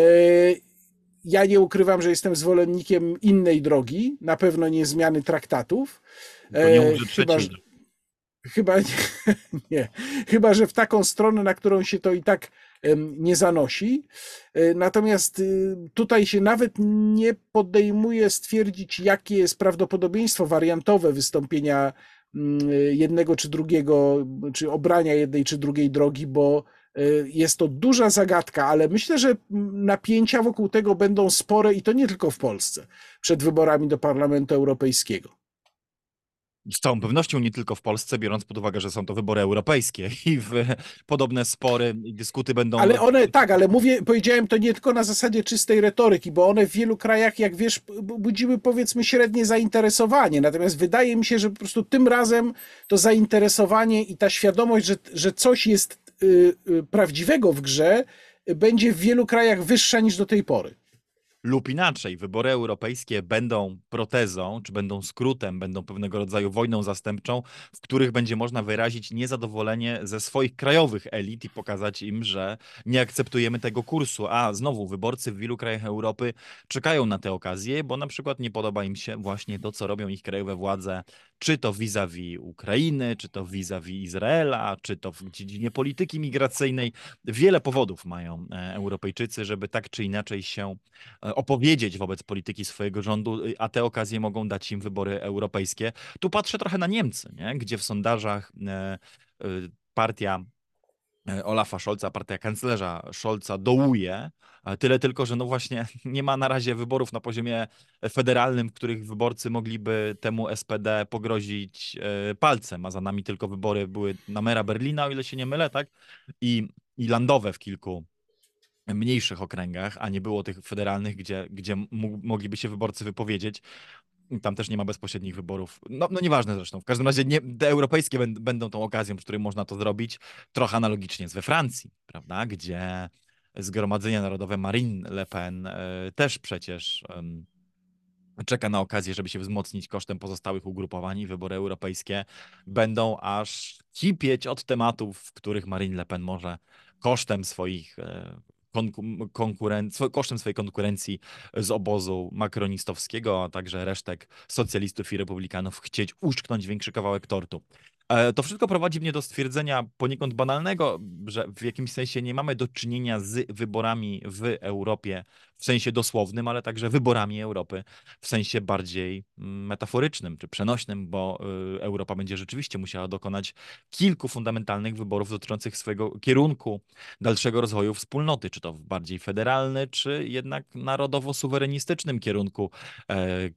ja nie ukrywam, że jestem zwolennikiem innej drogi, na pewno nie zmiany traktatów. E, chyba, że, chyba nie, nie, chyba, że w taką stronę, na którą się to i tak nie zanosi. E, natomiast y, tutaj się nawet nie podejmuje stwierdzić, jakie jest prawdopodobieństwo wariantowe wystąpienia mm, jednego czy drugiego, czy obrania jednej czy drugiej drogi, bo e, jest to duża zagadka, ale myślę, że napięcia wokół tego będą spore i to nie tylko w Polsce przed wyborami do Parlamentu Europejskiego z całą pewnością nie tylko w Polsce, biorąc pod uwagę, że są to wybory europejskie i w podobne spory i dyskuty będą. Ale one, tak, ale mówię, powiedziałem to nie tylko na zasadzie czystej retoryki, bo one w wielu krajach, jak wiesz, budziły powiedzmy średnie zainteresowanie. Natomiast wydaje mi się, że po prostu tym razem to zainteresowanie i ta świadomość, że, że coś jest y, y, prawdziwego w grze, będzie w wielu krajach wyższa niż do tej pory lub inaczej, wybory europejskie będą protezą, czy będą skrótem, będą pewnego rodzaju wojną zastępczą, w których będzie można wyrazić niezadowolenie ze swoich krajowych elit i pokazać im, że nie akceptujemy tego kursu. A znowu, wyborcy w wielu krajach Europy czekają na te okazje, bo na przykład nie podoba im się właśnie to, co robią ich krajowe władze, czy to vis-a-vis Ukrainy, czy to vis-a-vis Izraela, czy to w dziedzinie polityki migracyjnej. Wiele powodów mają e, Europejczycy, żeby tak czy inaczej się e, opowiedzieć wobec polityki swojego rządu, y, a te okazje mogą dać im wybory europejskie. Tu patrzę trochę na Niemcy, nie? gdzie w sondażach e, y, partia e, Olafa Scholza, partia kanclerza Scholza dołuje. Tyle tylko, że no właśnie nie ma na razie wyborów na poziomie federalnym, w których wyborcy mogliby temu SPD pogrozić e, palcem, a za nami tylko wybory były na mera Berlina, o ile się nie mylę, tak? I, i landowe w kilku mniejszych okręgach, a nie było tych federalnych, gdzie, gdzie mogliby się wyborcy wypowiedzieć. Tam też nie ma bezpośrednich wyborów. No, no nieważne zresztą. W każdym razie nie, te europejskie będą tą okazją, przy której można to zrobić. Trochę analogicznie jest we Francji, prawda? Gdzie Zgromadzenie Narodowe Marine Le Pen e, też przecież czeka na okazję, żeby się wzmocnić kosztem pozostałych ugrupowań wybory europejskie będą aż kipieć od tematów, w których Marine Le Pen może kosztem swoich e, konkurencji, kosztem swojej konkurencji z obozu makronistowskiego, a także resztek socjalistów i republikanów chcieć uszczknąć większy kawałek tortu. E, to wszystko prowadzi mnie do stwierdzenia poniekąd banalnego, że w jakimś sensie nie mamy do czynienia z wyborami w Europie w sensie dosłownym, ale także wyborami Europy w sensie bardziej mm, metaforycznym czy przenośnym, bo y, Europa będzie rzeczywiście musiała dokonać kilku fundamentalnych wyborów dotyczących swojego kierunku dalszego rozwoju wspólnoty, czy to w bardziej federalny, czy jednak narodowo-suwerenistycznym kierunku. E,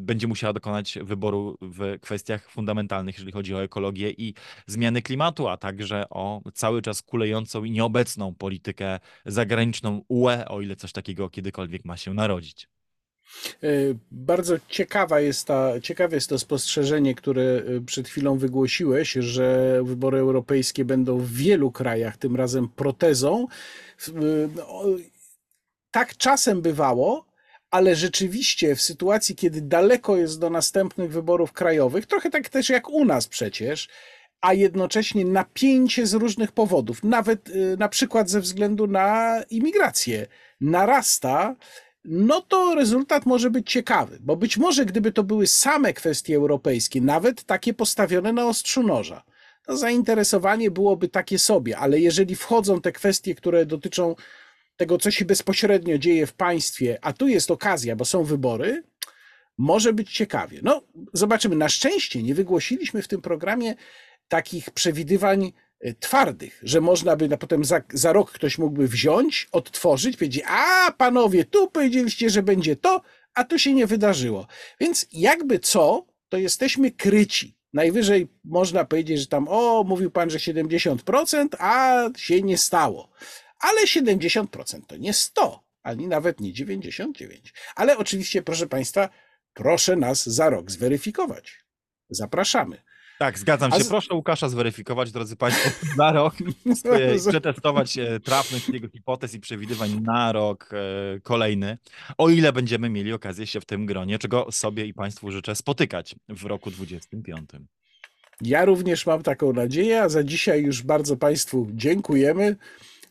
będzie musiała dokonać wyboru w kwestiach fundamentalnych, jeżeli chodzi o ekologię i zmiany klimatu, a także o cały czas kulejącą i nieobecną politykę zagraniczną UE, o ile coś takiego takiego kiedykolwiek ma się narodzić. E, bardzo ciekawa jest ta, ciekawe jest to spostrzeżenie, które e, przed chwilą wygłosiłeś, że wybory europejskie będą w wielu krajach tym razem protezą. E, no, tak czasem bywało, ale rzeczywiście w sytuacji, kiedy daleko jest do następnych wyborów krajowych, trochę tak też jak u nas przecież, a jednocześnie napięcie z różnych powodów, nawet na przykład ze względu na imigrację narasta, no to rezultat może być ciekawy, bo być może gdyby to były same kwestie europejskie, nawet takie postawione na ostrzu noża, to zainteresowanie byłoby takie sobie, ale jeżeli wchodzą te kwestie, które dotyczą tego, co się bezpośrednio dzieje w państwie, a tu jest okazja, bo są wybory, może być ciekawie. No, zobaczymy. Na szczęście nie wygłosiliśmy w tym programie takich przewidywań Y, twardych, że można by na potem za, za rok ktoś mógłby wziąć, odtworzyć, powiedzieć, a panowie, tu powiedzieliście, że będzie to, a to się nie wydarzyło. Więc jakby co, to jesteśmy kryci. Najwyżej można powiedzieć, że tam, o, mówił pan, że 70%, a się nie stało. Ale 70% to nie 100, ani nawet nie 99. Ale oczywiście, proszę państwa, proszę nas za rok zweryfikować. Zapraszamy. Tak, zgadzam się. Z... Proszę Łukasza zweryfikować, drodzy Państwo, na rok, przetestować e, trafność jego hipotez i przewidywań na rok e, kolejny, o ile będziemy mieli okazję się w tym gronie, czego sobie i Państwu życzę spotykać w roku 25. Ja również mam taką nadzieję, a za dzisiaj już bardzo Państwu dziękujemy.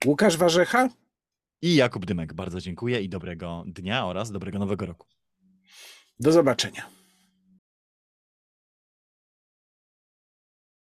Łukasz Warzecha i Jakub Dymek, bardzo dziękuję i dobrego dnia oraz dobrego nowego roku. Do zobaczenia.